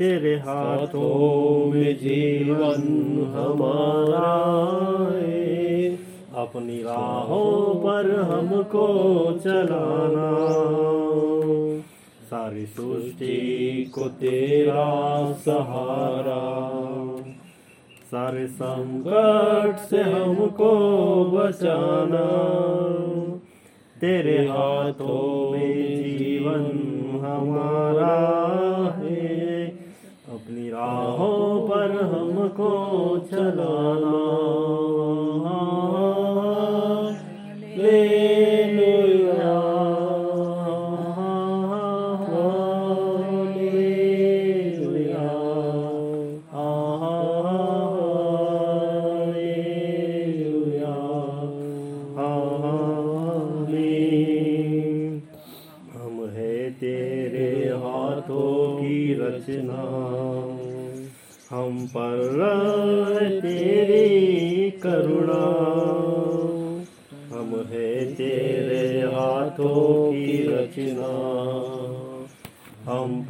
तेरे हाथों में जीवन हमारा। है अपनी राहों पर हमको चलाना। सारी सृष्टि को तेरा सहारा। सारे संकट से हमको बचाना। तेरे हाथों में जीवन हमारा। हमको चलाना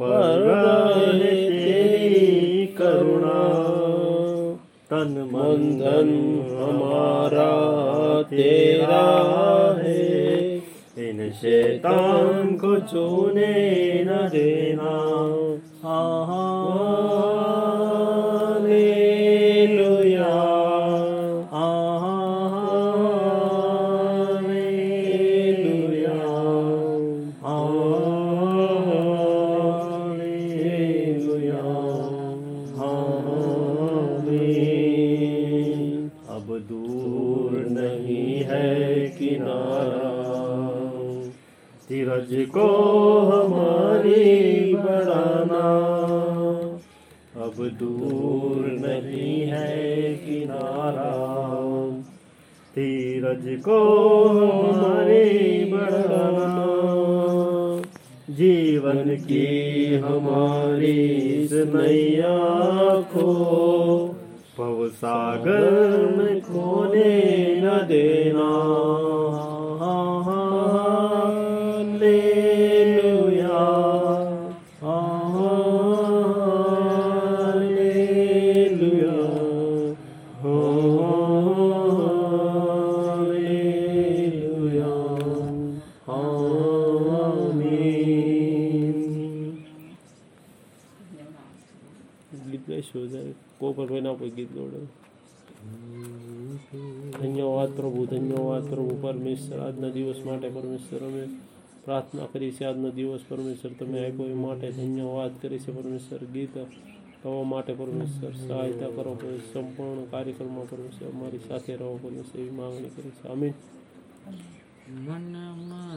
हम पर रहे तेरी करुणा तन मन धन हमारा तेरा है इन शैतान को छूने न देना हालेलुया को बढ़ाना जीवन की हमारी इस नैया को भव सागर में खोने न देना પરમેશ્વર આજના દિવસ માટે પરમેશ્વર અમે પ્રાર્થના કરી છે આજનો દિવસ પરમેશ્વર તમે આપ્યો એ માટે ધન્યવાદ કરી છે પરમેશ્વર ગીત ગાવા માટે પરમેશ્વર સહાયતા કરો પરમેશ્વર સંપૂર્ણ કાર્યક્રમમાં પરમેશ્વર અમારી સાથે રહો પરમેશ્વર એવી માંગણી કરી છે આમીન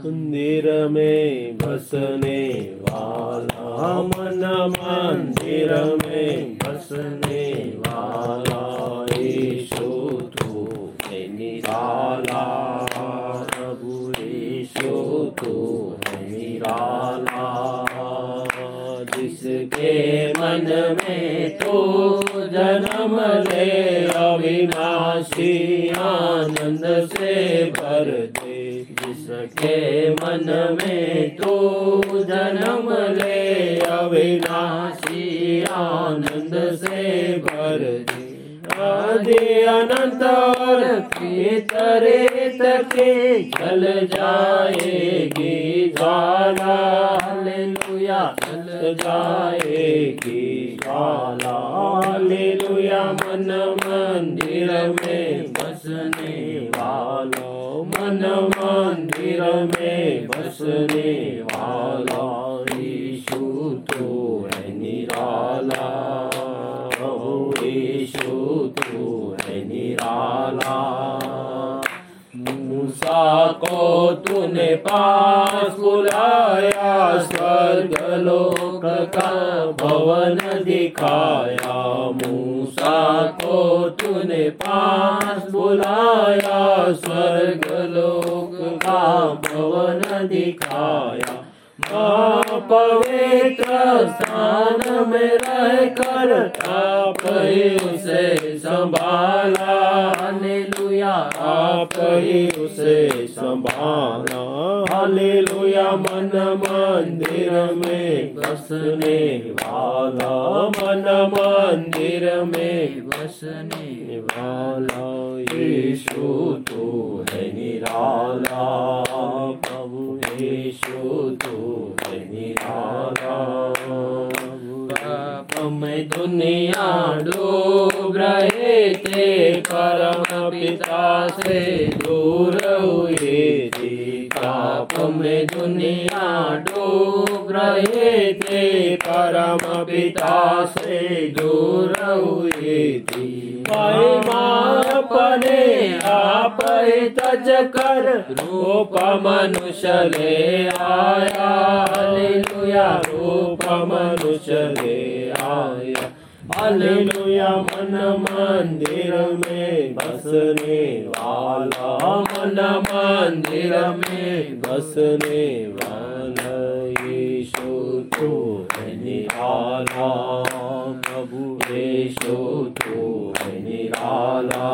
મંદિર में बसने वाला मन मंदिर में बसने वाला ईशु तू है निराला प्रभु ईशु तू है निराला जिसके मन में तो जन्म ले अविनाशी आनंद से भर दे जिसके मन में तो जन्म ले अविनाशी आनंद से भर दे आदि अनंत और तरे तके चल जाएगी ज्वाला। हालेलुया। चल जाएगी ज्वाला। हालेलुया। मन मंदिर में बसने वाला। मन मंदिर में बसने वाला। मूसा को तूने पास बुलाया स्वर्ग लोक का भवन दिखाया मूसा को तूने पास बुलाया स्वर्ग लोक का भवन दिखाया माँ पवित्र स्थान में रह कर आप ही उसे संभाला हालेलुया आप ही उसे संभाला हालेलुया मन मंदिर में बसने वाला मन मंदिर में बसने वाला यीशु तू है निराला प्रभु यीशु तू है निराला पाप में दुनिया डूब रहे थे परम पिता से दूर हुए थे पाप में दुनिया डूब रहे थे परम पिता से दूर हुए थे अपने आप ही तज कर रूप मनुष्य ले आया हालेलुया रूप मनुष्य ले आया हालेलुया मन मंदिर में बसने वाला मन मंदिर में बसने वाला यीशु तू है निराला प्रभु यीशु तू है निराला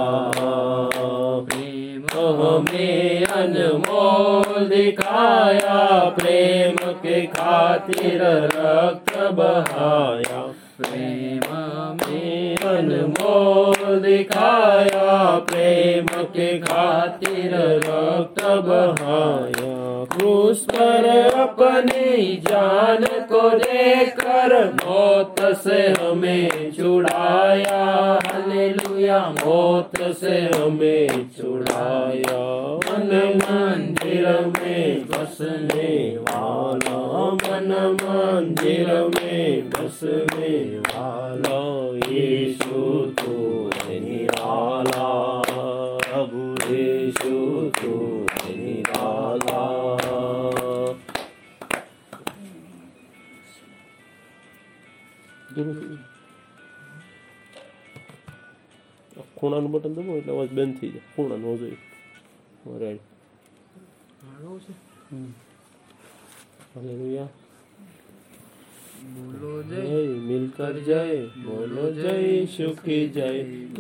प्रेम हमें अनमोल दिखाया प्रेम के खातिर रक्त बहाया प्रेम में अनमोल दिखाया प्रेम के खातिर रक्त बहाया क्रूस पर अपनी जान को देकर मौत से हमें छुड़ाया हालेलुया मौत से हमें छुड़ाया એટલે અવાજ બંધ થઈ જાય. ખૂણાનું જોઈએ. રાઈટ હાલેલુયા બોલો જય. જય મિલકર જય બોલો જય સુખી જય.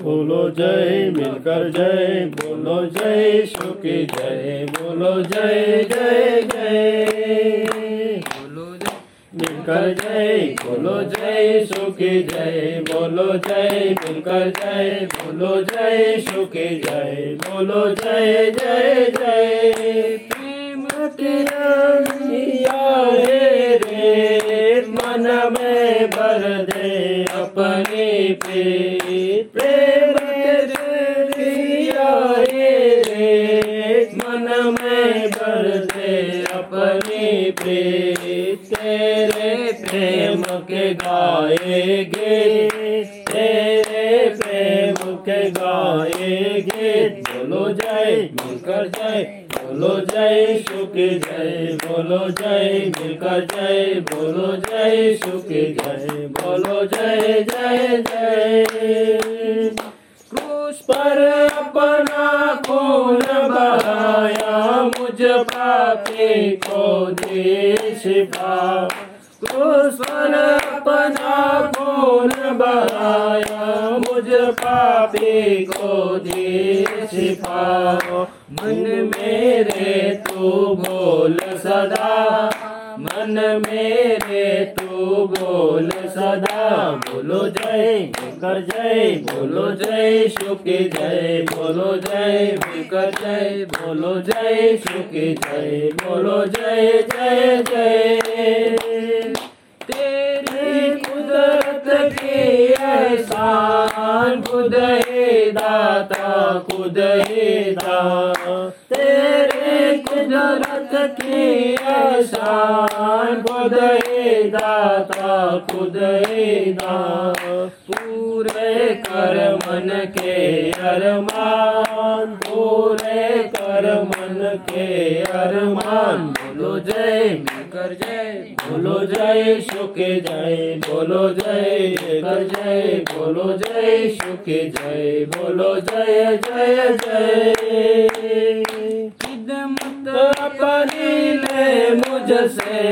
બોલો જય મિલકર જય બોલો જય સુખી જય બોલો જય જય જય બોલો જય. मिलकर जय, बोलो जय सुखी जय, बोलो जय मिलकर जय, बोलो जय सुखी जय, बोलो जय जय जय। प्रेम रे रे मन में भर दे अपने पे प्रेम के गाएगे, तेरे प्रेम के गाएगे। बोलो जय, मिलकर जय, बोलो जय, सुख जय, बोलो जय, मिलकर जय, बोलो जय, सुख जय, बोलो जय जय जय। क्रूस पर अपना खून बहाया, मुझ पापी को दे शिफा शिफा मन मेरे तू बोल सदा। मन मेरे तू बोल सदा। बोलो जय कर जय, बोलो जय, सुख जय, बोलो जय विकर जय, बोलो जय, सुख जय, बोलो जय जय जय। तेरी कुदरत की ुदुद तेरे कुदरत की एहसान खुद दाता, खुद पूरे कर मन के अरमान, पूरे कर मन के अरमान। बोलो जय मिलकर जय, बोलो जय सुख जय, बोलो जय कर जय, बोलो जय सुख जय, बोलो जय जय जय। खिदमत अपनी ले मुझसे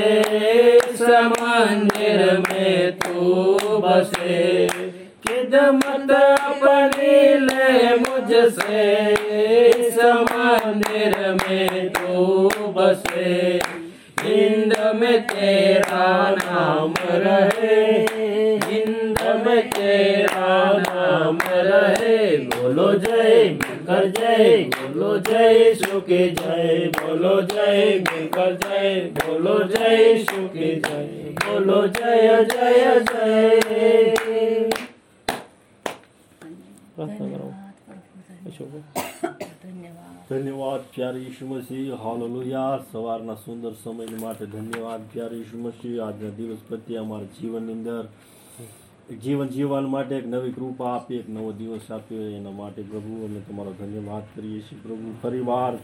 समंदर में तू बसे। खिदमत अपनी ले मुझसे समंदर में तू बसे। हिंद में तेरा नाम रहे हिंद में तेरा नाम रहे। बोलो जय मिलकर जय बोलो जय सुखी जय बोलो जय मिलकर जय बोलो जय सुखी जय बोलो जय जय जय। धन्यवाद ધન્યવાદ પ્યારે ઈસુ મસીહ. હાલેલુયા. સવારના સુંદર સમય માટે ધન્યવાદ પ્યારે ઈસુ આજના દિવસ પ્રત્યે અમારા જીવનની અંદર જીવન જીવવા માટે એક નવી કૃપા આપી, એક નવો દિવસ આપ્યો. એના માટે પ્રભુ અમે તમારો ધન્યવાદ કરીએ છીએ. પ્રભુ, ફરીવાર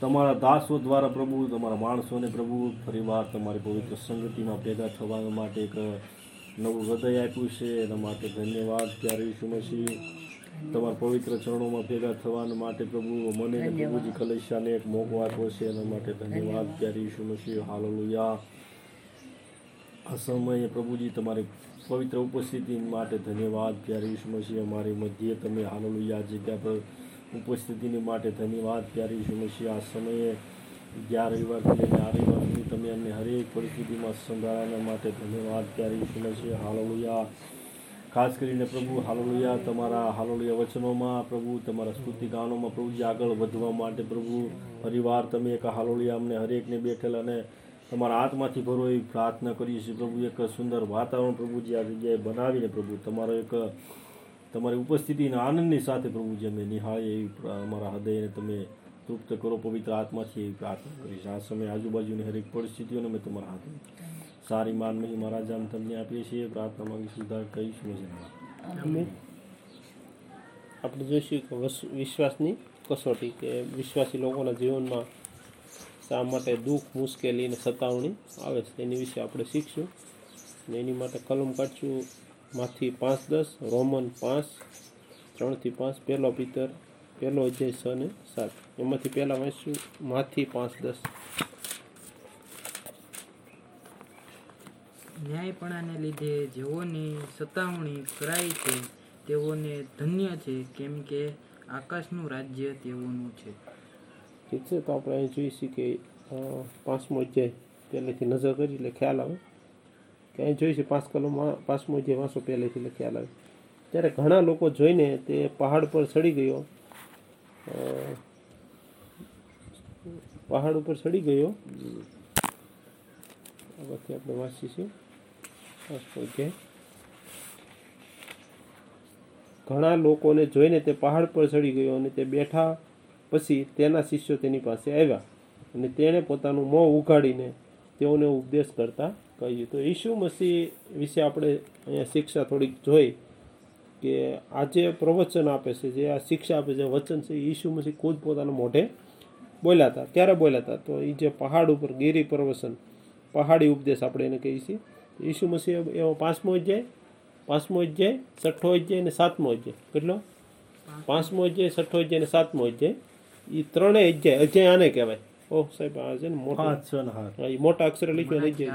તમારા દાસો દ્વારા પ્રભુ, તમારા માણસોને પ્રભુ, ફરીવાર તમારી પવિત્ર સંગતિમાં ભેગા થવા માટે એક નવું હૃદય આપ્યું છે. એના માટે ધન્યવાદ પ્યારે ઈસુ મસીહ. તમારા પવિત્ર ચરણોમાં ભેગા થવાના માટે પ્રભુ મને પ્રભુજી કલેશાને એક મોકો આપ્યો છે એના માટે ધન્યવાદ. પ્યારે ઈશુ મસીહ હાલેલુયા. આ સમયે પ્રભુજી તમારી પવિત્ર ઉપસ્થિતિ માટે ધન્યવાદ. પ્યારે ઈશુ મસીહ અમારી મધ્યે તમે હાલેલુયા જગ્યા પર ઉપસ્થિતિની માટે ધન્યવાદ. પ્યારે ઈશુ મસીહ આ સમયે અગિયાર રવિવારથી લઈને આ રવિવાર સુધી તમે અમને હરેક પરિસ્થિતિમાં સંભાળવાના માટે ધન્યવાદ. પ્યારે ઈશુ મસીહ હાલેલુયા. ખાસ કરીને પ્રભુ, હાલોલિયા. તમારા હાલોલિયા વચનોમાં પ્રભુ, તમારા સ્તુતિ ગાનોમાં પ્રભુજી આગળ વધવા માટે પ્રભુ, પરિવાર, તમે એક હાલોલિયા અમને હરેકને બેઠેલ અને તમારા હાથમાંથી ભરો એવી પ્રાર્થના કરીએ છીએ. પ્રભુ, એક સુંદર વાતાવરણ પ્રભુજી આ જગ્યાએ બનાવીને પ્રભુ, તમારો એક, તમારી ઉપસ્થિતિના આનંદની સાથે પ્રભુજી અમે નિહાળીએ એવી અમારા હૃદયને તમે તૃપ્ત કરો, પવિત્ર આત્માથી એવી પ્રાર્થના કરીશ આ સમયે આજુબાજુની હરેક પરિસ્થિતિઓને અમે તમારા હાથે સારી માન મહારાજ આમ તમને આપીએ છીએ, પ્રાર્થના માંગી સુધાર કહીશું અમે આપણે જોઈશું કે વસ- વિશ્વાસની કસોટી કે વિશ્વાસી લોકોના જીવનમાં શા માટે દુઃખ, મુશ્કેલી અને સતાવણી આવે છે એની વિશે આપણે શીખશું. અને એની માટે કલમ કાઢશું, માંથી પાંચ દસ, રોમન પાંચ, ત્રણથી પાંચ, પહેલો પિત્તર, પહેલો અધ્યાય છ ને સાત. એમાંથી પહેલાં વાંચશું, માંથી પાંચ દસ. ન્યાયપણાને લીધે જેઓની સતાવણી કરાય છે તેઓને ધન્ય છે કેમ કે આકાશનું રાજ્ય તેઓનું છે. ઠીક છે તો આપણે અહીં જોઈશું કે પાંચમો અધ્યાય પહેલેથી નજર કરી એટલે ખ્યાલ આવે. કે અહીં જોઈશું પાંચ કલમમાં પાંચમો અધ્યાય વાંચો પહેલેથી એટલે ખ્યાલ આવે. ત્યારે ઘણા લોકો જોઈને તે પહાડ પર ચડી ગયો. પહાડ ઉપર ચડી ગયો. આ પછી આપણે વાંચીશું. અધ્યાય ઘણા લોકોને જોઈને તે પહાડ પર ચડી ગયો અને તે બેઠા પછી તેના શિષ્યો તેની પાસે આવ્યા અને તેણે પોતાનું મોં ઉઘાડીને તેઓને ઉપદેશ કરતા કહ્યું, તો ઈસુ મસીહ વિશે આપણે અહીંયા શિક્ષા થોડીક જોઈ કે આ જે પ્રવચન આપે છે, જે આ શિક્ષા આપે છે વચન છે ઈસુ મસીહ ખુદ પોતાના મોઢે બોલ્યા હતા. ક્યારે બોલ્યા હતા? તો એ જે પહાડ ઉપર ગીરી પ્રવચન, પહાડી ઉપદેશ આપણે એને કહીએ છીએ. ઈસુ મસીહ એવો પાંચમો અધ્યાય પાંચમો અધ્યાય છઠ્ઠો અધ્યાય અને સાતમો અધ્યાય. કેટલો? પાંચમો અધ્યાય છઠ્ઠો અધ્યાય અને સાતમો અધ્યાય. એ ત્રણેય અધ્યાય અધ્યાય આને કહેવાય. ઓહ સાહેબ આ છે ને મોટો. મોટા અક્ષરે લખ્યો લઈ કરો.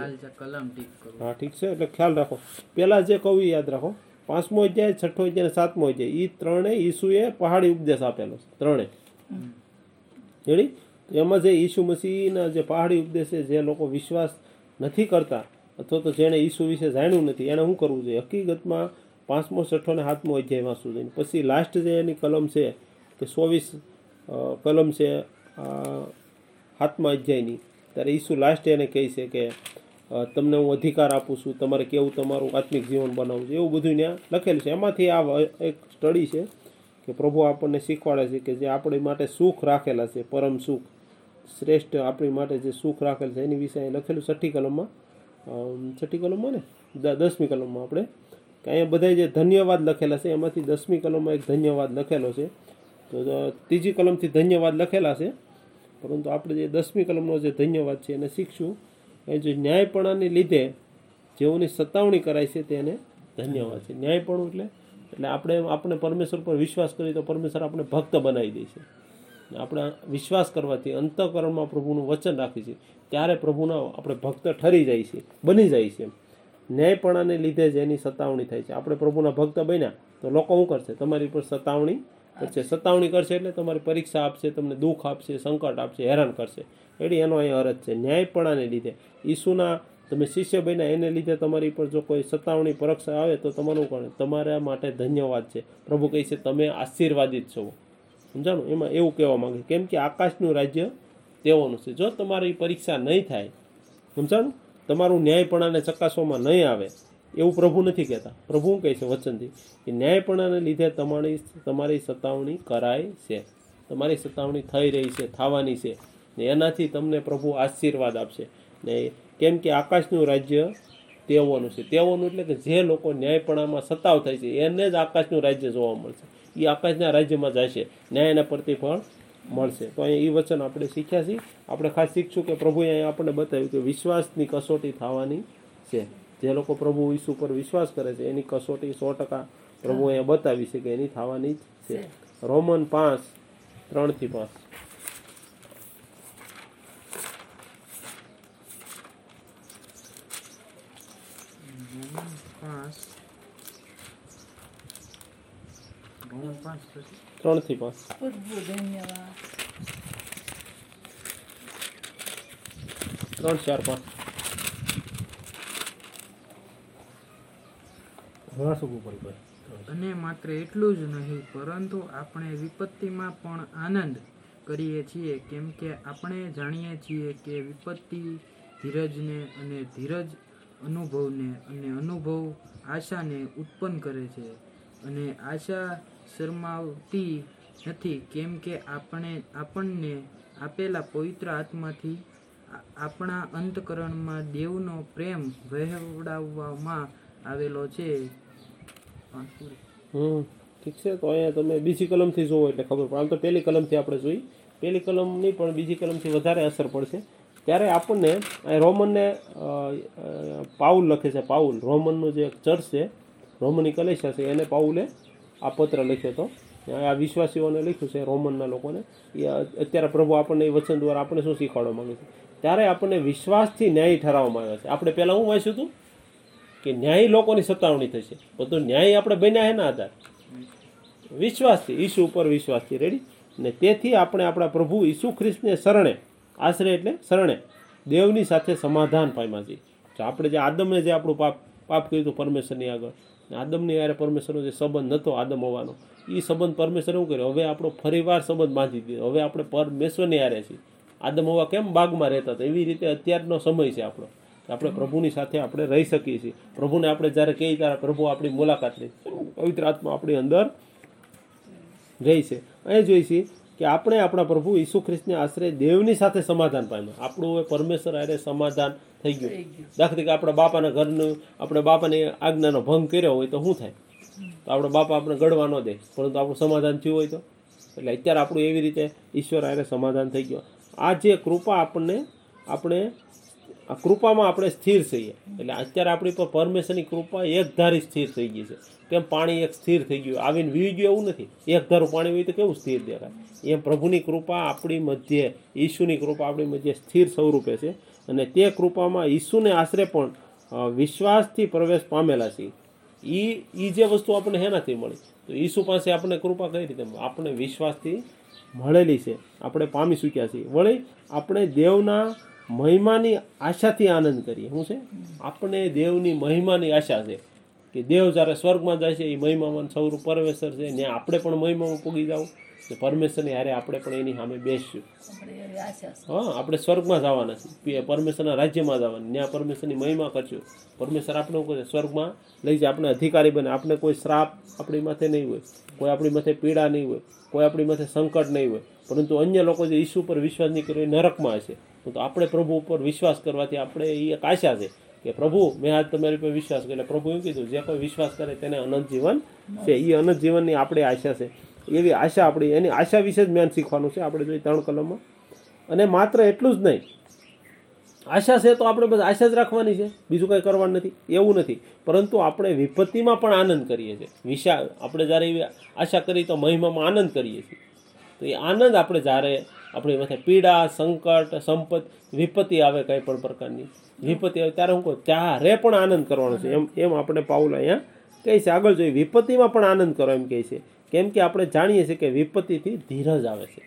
હા ઠીક છે એટલે ખ્યાલ રાખો. પહેલા જે કહું યાદ રાખો પાંચમો અધ્યાય છઠ્ઠો અધ્યાય અને સાતમો અધ્યાય એ ત્રણેય ઈસુએ પહાડી ઉપદેશ આપેલો છે ત્રણેય. તો એમાં જે ઈસુ મસીહના જે પહાડી ઉપદેશ છે જે લોકો વિશ્વાસ નથી કરતા અથવા તો જેણે ઈસુ વિશે જાણ્યું નથી, એણે શું કરવું જોઈએ? હકીકતમાં પાંચમો, છઠ્ઠો ને સાતમો અધ્યાય વાંચવું જોઈએ. પછી લાસ્ટ જે એની કલમ છે, કે ચોવીસ કલમ છે હાથમાં અધ્યાયની. ત્યારે ઈસુ લાસ્ટ એને કહે છે કે તમને હું અધિકાર આપું છું, તમારે કેવું તમારું આત્મિક જીવન બનાવવું છે, એવું બધું ત્યાં લખેલું છે. એમાંથી આ એક સ્ટડી છે કે પ્રભુ આપણને શીખવાડે છે કે જે આપણી માટે સુખ રાખેલા છે, પરમ સુખ. શ્રેષ્ઠ આપણી માટે જે સુખ રાખેલ છે, એની વિશે લખેલું છઠ્ઠી કલમમાં. છઠ્ઠી કલમમાં ને? દસમી કલમમાં આપણે. અહીંયા બધા જે ધન્યવાદ લખેલા છે, એમાંથી દસમી કલમમાં એક ધન્યવાદ લખેલો છે. તો ત્રીજી કલમથી ધન્યવાદ લખેલા છે. પરંતુ આપણે જે દસમી કલમનો જે ધન્યવાદ છે એને શીખશું. એ જે ન્યાયપણાને લીધે જેઓની સતાવણી કરાય છે તેને ધન્યવાદ છે. ન્યાયપણું એટલે એટલે આપણે આપણે પરમેશ્વર પર વિશ્વાસ કરીએ તો પરમેશ્વર આપણે ભક્ત બનાવી દે છે. આપણે વિશ્વાસ કરવાથી અંતઃકરણમાં પ્રભુનું વચન રાખીએ છીએ ત્યારે પ્રભુના આપણે ભક્ત ઠરી જાય છે, બની જાય છે. ન્યાયપણાને લીધે જ એની સતાવણી થાય છે. આપણે પ્રભુના ભક્ત બન્યા, તો લોકો શું કરશે? તમારી પર સતાવણી કરશે. સતાવણી કરશે એટલે તમારી પરીક્ષા આપશે, તમને દુઃખ આપશે, સંકટ આપશે, હેરાન કરશે. એટલે એનો અહીંયા અરજ છે. ન્યાયપણાને લીધે. ઈસુના તમે શિષ્ય બન્યા, એને લીધે તમારી પર જો કોઈ સતાવણી, પરક્ષા આવે તો તમારું કોણ? તમારા માટે ધન્યવાદ છે. પ્રભુ કહે છે, તમે આશીર્વાદિત છો. સમજાણું? એમાં એવું કહેવા માંગે કેમ કે આકાશનું રાજ્ય તેઓનું છે. જો તમારી પરીક્ષા નહીં થાય, સમજાણું? તમારું ન્યાયપણાને ચકાસવામાં નહીં આવે, એવું પ્રભુ નથી કહેતા. પ્રભુ કહે છે વચનથી? કે ન્યાયપણાને લીધે તમારી તમારી સતાવણી કરાય છે. તમારી સતાવણી થઈ રહી છે, થવાની છે. ને એનાથી તમને પ્રભુ આશીર્વાદ આપશે. ને કેમ કે આકાશનું રાજ્ય તેઓનું છે. તેઓનું એટલે કે જે લોકો ન્યાયપણામાં સતાવ થાય છે, એને જ આકાશનું રાજ્ય જોવા મળશે. એ આકાશના રાજ્યમાં જશે. ન્યાયના પ્રતિફળ મળશે. તો અહીંયા એ વચન આપણે શીખ્યા છીએ. આપણે ખાસ શીખશું કે પ્રભુએ અહીંયા આપણને બતાવ્યું કે વિશ્વાસની કસોટી થવાની છે. જે લોકો પ્રભુ ઈસુ પર વિશ્વાસ કરે છે એની કસોટી સો ટકા પ્રભુ અહીંયા બતાવી છે કે એની થવાની જ છે. રોમન પાંચ ત્રણથી પાંચ. પાંચ પછી ત્રણથી પાંચ. પ્રભુ ધન્યવાદ. ત્રણ ચાર પાંચ. અને માત્ર એટલું જ નહીં પરંતુ આપણે વિપત્તિમાં પણ આનંદ કરીએ છીએ. કેમ કે આપણે જાણીએ છીએ કે વિપત્તિ ધીરજને અને ધીરજ અનુભવને અને અનુભવ આશાને ઉત્પન્ન કરે છે. અને આશા શરમાવતી નથી. કેમ કે આપણે, આપણને આપેલા પવિત્ર આત્માથી આપણા અંતકરણમાં દેવનો પ્રેમ વહેવડાવવામાં આવેલો છે. હમ, ઠીક છે. તો અહીંયા તમે બીજી કલમથી જોવો એટલે ખબર પડે. આમ તો પહેલી કલમથી આપણે જોઈ. પહેલી કલમની પણ બીજી કલમથી વધારે અસર પડશે. ત્યારે આપણને રોમનને પાઉલ લખે છે, પાઉલ. રોમનનું જે ચર્ચ છે, રોમની કલેશા છે, એને પાઉલે આ પત્ર લખ્યો હતો. આ વિશ્વાસીઓને લખ્યું છે, રોમનના લોકોને. એ અત્યારે પ્રભુ આપણને એ વચન દ્વારા આપણે શું શીખવાડવા માંગે છે? ત્યારે આપણને વિશ્વાસથી ન્યાય ઠરાવવામાં આવ્યો છે. આપણે પહેલાં હું વાંચ્યું હતું? કે ન્યાય લોકોની સતાવણી થશે. બધું ન્યાય આપણે બન્યા એના આધાર. વિશ્વાસથી, ઈસુ ઉપર વિશ્વાસથી રેડી. ને તેથી આપણે આપણા પ્રભુ ઈસુ ખ્રિસ્તને શરણે, આશરે એટલે શરણે, દેવની સાથે સમાધાન પામ્યા છીએ. આપણે જે આદમે જે આપણું પાપ પાપ કર્યું હતું પરમેશ્વરની આગળ આદમની યારે પરમેશ્વરનો જે સંબંધ નહોતો આદમ હોવાનો એ સંબંધ પરમેશ્વર શું કર્યો? હવે આપણો ફરીવાર સંબંધ બાંધી દીધો. હવે આપણે પરમેશ્વરની યારે છીએ. આદમ હોવા કેમ બાગમાં રહેતા હતા? એવી રીતે અત્યારનો સમય છે આપણો. આપણે પ્રભુની સાથે આપણે રહી શકીએ છીએ. પ્રભુને આપણે જ્યારે કહીએ ત્યારે પ્રભુ આપણી મુલાકાત લે. પવિત્ર આત્મા આપણી અંદર રહી છે. અહીં જોઈ છીએ કે આપણે આપણા પ્રભુ ઈસુ ખ્રિસ્તને આશરે દેવની સાથે સમાધાન પામ્યા. આપણું હવે પરમેશ્વર આરે સમાધાન થઈ ગયું. દાખલા તરીકે આપણા બાપાના ઘરનું આપણે બાપાની આજ્ઞાનો ભંગ કર્યો હોય તો શું થાય? તો આપણા બાપા આપણે ગળવા ન દે પરંતુ આપણું સમાધાન થયું હોય તો? એટલે અત્યારે આપણું એવી રીતે ઈશ્વર આરે સમાધાન થઈ ગયું. આ જે કૃપા આપણને આપણે આ કૃપામાં આપણે સ્થિર થઈએ. એટલે અત્યારે આપણી પર પરમેશ્વરની કૃપા એકધારી સ્થિર થઈ ગઈ છે. કેમ પાણી એક સ્થિર થઈ ગયું? આવીને વી ગયું એવું નથી. એક ધારું પાણી હોય તો કેવું સ્થિર દેખાય? એમ પ્રભુની કૃપા આપણી મધ્યે ઈશુની કૃપા આપણી મધ્યે સ્થિર સ્વરૂપે છે. અને તે કૃપામાં ઈશુને આશરે પણ વિશ્વાસથી પ્રવેશ પામેલા છે એ એ જે વસ્તુ આપણને હેનાથી મળી, તો ઈસુ પાસે આપણને કૃપા કઈ રીતે આપણે વિશ્વાસથી મળેલી છે. આપણે પામી ચૂક્યા છીએ. વળી આપણે દેવના મહિમાની આશાથી આનંદ કરીએ. શું છે? આપણે દેવની મહિમાની આશા છે. કે દેવ જ્યારે સ્વર્ગમાં જાય છે એ મહિમામાં સૌરૂપ પરમેશ્વર છે ને આપણે પણ મહિમામાં પૂગી જાવ ને પરમેશ્વરની હારે આપણે પણ એની સામે બેસશું. હા આપણે સ્વર્ગમાં જવાના છીએ. પરમેશ્વરના રાજ્યમાં જવાના. ત્યાં પરમેશ્વરની મહિમા કરશું. પરમેશ્વર આપણે કહે સ્વર્ગમાં લઈ જાય આપણે અધિકારી બને. આપણે કોઈ શ્રાપ આપણી માથે નહીં હોય. કોઈ આપણી માથે પીડા નહીં હોય. કોઈ આપણી માથે સંકટ નહીં હોય. પરંતુ અન્ય લોકો જે ઈસુ પર વિશ્વાસ નહીં કર્યો એ નરકમાં હશે. તો આપણે પ્રભુ ઉપર વિશ્વાસ કરવાથી આપણે એ એક આશા છે. કે પ્રભુ, મેં આજ તમારી પર વિશ્વાસ કર્યો. એટલે પ્રભુ એમ કીધું, જે કોઈ વિશ્વાસ કરે તેને અનંત જીવન છે. એ અનંત જીવનની આપણે આશા છે. એવી આશા આપણી, એની આશા વિશે જ મેન શીખવાનું છે આપણે જોઈએ ત્રણ કલમમાં. અને માત્ર એટલું જ નહીં, આશા છે તો આપણે બસ આશા જ રાખવાની છે. બીજું કંઈ કરવાનું નથી, એવું નથી. પરંતુ આપણે વિપત્તિમાં પણ આનંદ કરીએ છીએ. વિશા, આપણે જ્યારે એવી આશા કરી તો મહિમામાં આનંદ કરીએ છીએ. તો એ આનંદ આપણે જ્યારે આપણી માથે પીડા, સંકટ સંપત્તિ વિપત્તિ આવે કંઈ પણ પ્રકારની. વિપત્તિ આવે ત્યારે હું કહું ત્યારે પણ આનંદ કરવાનો છે. એમ એમ આપણે પાઉલ અહીંયા કહે છે. આગળ જોઈએ વિપત્તિમાં પણ આનંદ કરો એમ કહે છે. કેમ કે આપણે જાણીએ છીએ કે વિપત્તિથી ધીરજ આવે છે.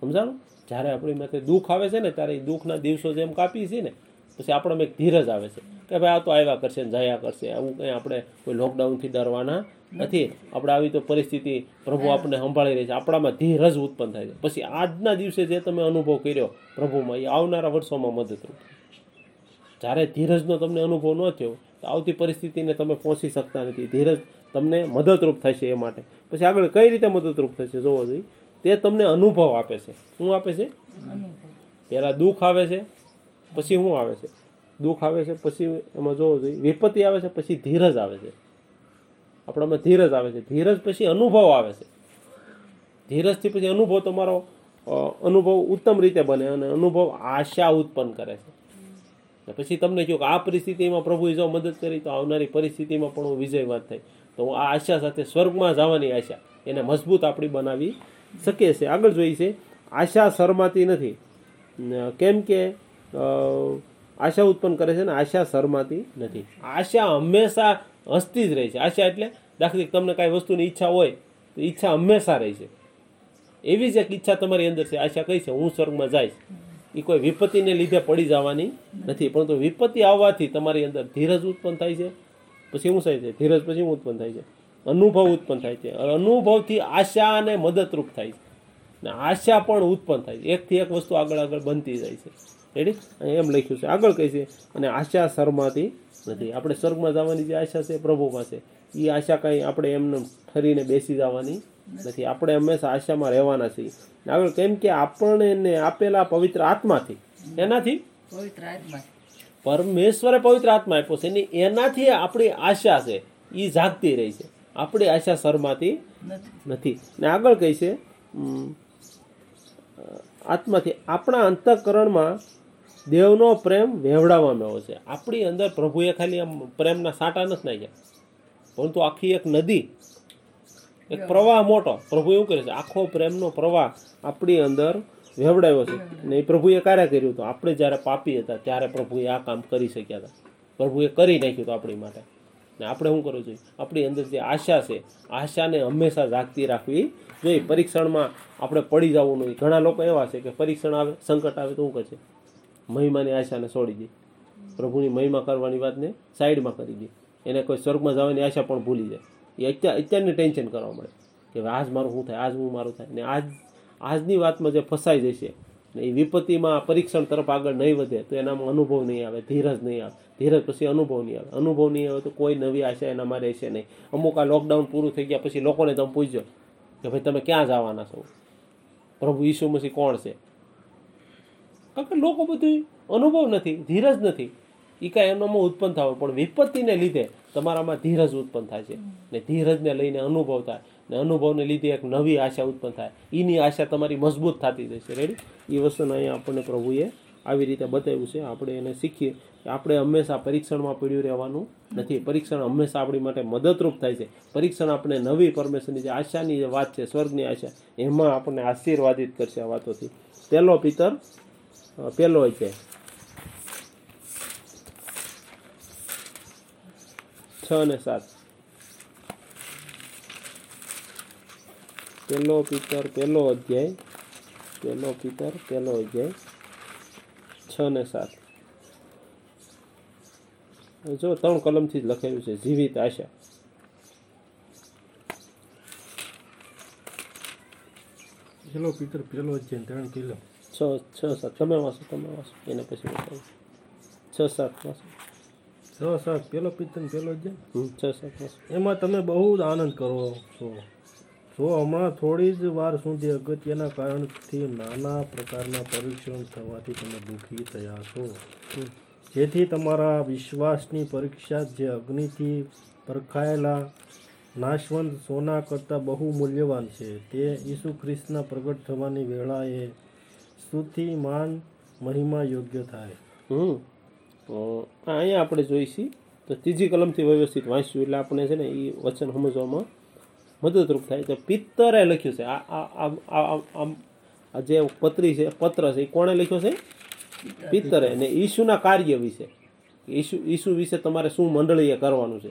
સમજાણું? જ્યારે આપણી માથે દુઃખ આવે છે ને, ત્યારે એ દુઃખના દિવસો જેમ કાપીએ છીએ ને પછી આપણામાં એક ધીરજ આવે છે કે ભાઈ આ તો આવ્યા કરશે ને જયા કરશે આવું કંઈ આપણે કોઈ લોકડાઉનથી ડરવાના નથી. આપણે આવી તો પરિસ્થિતિ પ્રભુ આપણને સંભાળી રહી છે. આપણામાં ધીરજ ઉત્પન્ન થાય છે. પછી આજના દિવસે જે તમે અનુભવ કર્યો પ્રભુમાં એ આવનારા વર્ષોમાં મદદરૂપ જ્યારે ધીરજનો તમને અનુભવ ન થયો તો આવતી પરિસ્થિતિને તમે પહોંચી શકતા નથી. ધીરજ તમને મદદરૂપ થશે એ માટે. પછી આગળ કઈ રીતે મદદરૂપ થશે જોવો જોઈએ. તે તમને અનુભવ આપે છે. શું આપે છે? પહેલાં દુઃખ આવે છે પછી શું આવે છે? દુઃખ આવે છે, પછી એમાં જોવો જોઈએ. વિપત્તિ આવે છે, પછી ધીરજ આવે છે. આપણામાં ધીરજ આવે છે. ધીરજ પછી અનુભવ આવે છે. ધીરજથી પછી અનુભવ તમારો અનુભવ ઉત્તમ રીતે બને અને અનુભવ આશા ઉત્પન્ન કરે છે. પછી તમને કહ્યું કે આ પરિસ્થિતિમાં પ્રભુએ જો મદદ કરી, તો આવનારી પરિસ્થિતિમાં પણ હું વિજયવાદ થઈ. તો હું આ આશા સાથે સ્વર્ગમાં જવાની આશા એને મજબૂત આપણી બનાવી શકે છે આગળ જોઈએ છે, આશા શરમાતી નથી. કેમ કે આશા ઉત્પન્ન કરે છે ને આશા શરમાતી નથી. આશા હંમેશા હસતી જ રહે છે. આશા એટલે દાખલા તમને કાંઈ વસ્તુની ઈચ્છા હોય તો ઈચ્છા હંમેશા રહે છે. એવી જ એક ઈચ્છા તમારી અંદર છે. આશા કઈ છે? હું સ્વર્ગમાં જઈશ. એ કોઈ વિપત્તિને લીધે પડી જવાની નથી. પરંતુ વિપત્તિ આવવાથી તમારી અંદર ધીરજ ઉત્પન્ન થાય છે. પછી શું થાય છે? ધીરજ પછી શું ઉત્પન્ન થાય છે. અનુભવ ઉત્પન્ન થાય છે. અનુભવથી આશા અને મદદરૂપ થાય છે. ને આશા પણ ઉત્પન્ન થાય છે. એકથી એક વસ્તુ આગળ આગળ બનતી જાય છે. રેડી એમ લખ્યું છે. આગળ કહે છે અને આશા શર્માતી નથી. આપણે સ્વર્ગમાં જવાની જે આશા છે પ્રભુ પાસે એ આશા કાંઈ આપણે એમને ઠરીને બેસી જવાની નથી. આપણે હંમેશા આશામાં રહેવાના છીએ. આગળ કેમ કે આપણને આપેલા પવિત્ર આત્માથી. એનાથી? પવિત્ર આત્મા. પરમેશ્વરે પવિત્ર આત્મા આપ્યો છે. ને એનાથી આપણી આશા છે. એ જાગતી રહી છે. આપણી આશા શરમાતી નથી. નથી. ને આગળ કહે છે આત્માથી આપણા અંતઃકરણમાં દેવનો પ્રેમ વહેવડાવવામાં આવ્યો છે. આપણી અંદર પ્રભુએ ખાલી આમ પ્રેમના સાંટા નથી નાખ્યા. પરંતુ આખી એક નદી એક પ્રવાહ મોટો. પ્રભુ એવું કરે છે આખો પ્રેમનો પ્રવાહ આપણી અંદર વહેવડાવ્યો છે. ને એ પ્રભુએ ક્યારે કર્યું હતું. આપણે જ્યારે પાપી હતા ત્યારે પ્રભુએ આ કામ કરી શક્યા હતા. પ્રભુએ કરી નાખ્યું હતું આપણી માટે. ને આપણે શું કરવું જોઈએ? આપણી અંદર જે આશા છે આશાને હંમેશા જાગતી રાખવી જોઈએ. પરીક્ષણમાં આપણે પડી જવું નહીં ઘણા લોકો એવા છે કે પરીક્ષણ આવે સંકટ આવે તો શું કરશે મહિમાની આશાને છોડી દે પ્રભુની મહિમા કરવાની વાતને સાઈડમાં કરી દે એને કોઈ સ્વર્ગમાં જવાની આશા પણ ભૂલી જાય. એ અત્યાર અત્યારની ટેન્શન કરવા મળે. કે આજ મારું શું થાય? આજ હું મારું થાય? ને આજ આજની વાતમાં જે ફસાઈ જશે ને એ વિપત્તિમાં પરીક્ષણ તરફ આગળ નહીં વધે, તો એનામાં અનુભવ નહીં આવે, ધીરજ નહીં આવે. ધીરજ પછી અનુભવ નહીં આવે. અનુભવ નહીં આવે તો કોઈ નવી આશા એનામાં રહેશે નહીં. અમુક આ લોકડાઉન પૂરું થઈ ગયા પછી લોકોને તમે પૂછજો કે ભાઈ તમે ક્યાં જવાના છો? પ્રભુ ઈસુ મસીહ કોણ છે? કારણ કે લોકો બધું અનુભવ નથી, ધીરજ નથી. એ કાંઈ એનામાં ઉત્પન્ન થાય પણ વિપત્તિને લીધે તમારામાં ધીરજ ઉત્પન્ન થાય છે. ને ધીરજને લઈને અનુભવ થાય. ને અનુભવને લીધે એક નવી આશા ઉત્પન્ન થાય. એની આશા તમારી મજબૂત થતી જશે. રેડી એ વસ્તુને અહીંયા આપણને પ્રભુએ આવી રીતે બતાવ્યું છે. આપણે એને શીખીએ કે આપણે હંમેશા પરીક્ષણમાં પડ્યું રહેવાનું નથી. પરીક્ષણ હંમેશા આપણી માટે મદદરૂપ થાય છે. પરીક્ષણ આપણે નવી પરમેશ્વરની જે આશાની જે વાત છે, સ્વર્ગની આશા, એમાં આપણને આશીર્વાદિત કરશે આ વાતોથી. પહેલો પિતર પહેલો અધ્યાય છ. અને સાત. પહેલો પિતર પહેલો અધ્યાય. પહેલો પિતર પહેલો અધ્યાય. છ ને સાત. જો ત્રણ કલમથી જ લખેલું છે, જીવિત આશા. પેલો પિતર પેલો અધ્યાય, ત્રણ કિલો છ છ સાત તમે વાંચો તમે વાંચો એને પછી બતાવું છ સાત વાંચો છ સાત પેલો પિત્તન પેલો જ છ સાત વાંચો એમાં તમે બહુ જ આનંદ કરો છો જો હમણાં થોડી જ વાર સુધી અગત્યના કારણથી નાના પ્રકારના પરીક્ષણ થવાથી તમે દુઃખી થયા છો જેથી તમારા વિશ્વાસની પરીક્ષા જે અગ્નિથી પરખાયેલા નાશવંત સોના કરતાં બહુ મૂલ્યવાન છે તે ઈસુ ખ્રિસ્તના પ્રગટ થવાની વેળાએ સ્તુતિ માન, મહિમા યોગ્ય થાય. હમ. તો અહીંયા આપણે જોઈશી. તો ત્રીજી કલમથી વ્યવસ્થિત વાંચ્યું એટલે આપણે છે ને એ વચન સમજવામાં મદદરૂપ થાય. તો પિત્તરે લખ્યું છે. આ આ આ- જે પત્રી છે, પત્ર છે, એ કોણે લખ્યો છે? પિત્તરે. અને ઈશુના કાર્ય વિશે. ઈશુ ઈસુ વિશે તમારે શું મંડળીએ કરવાનું છે?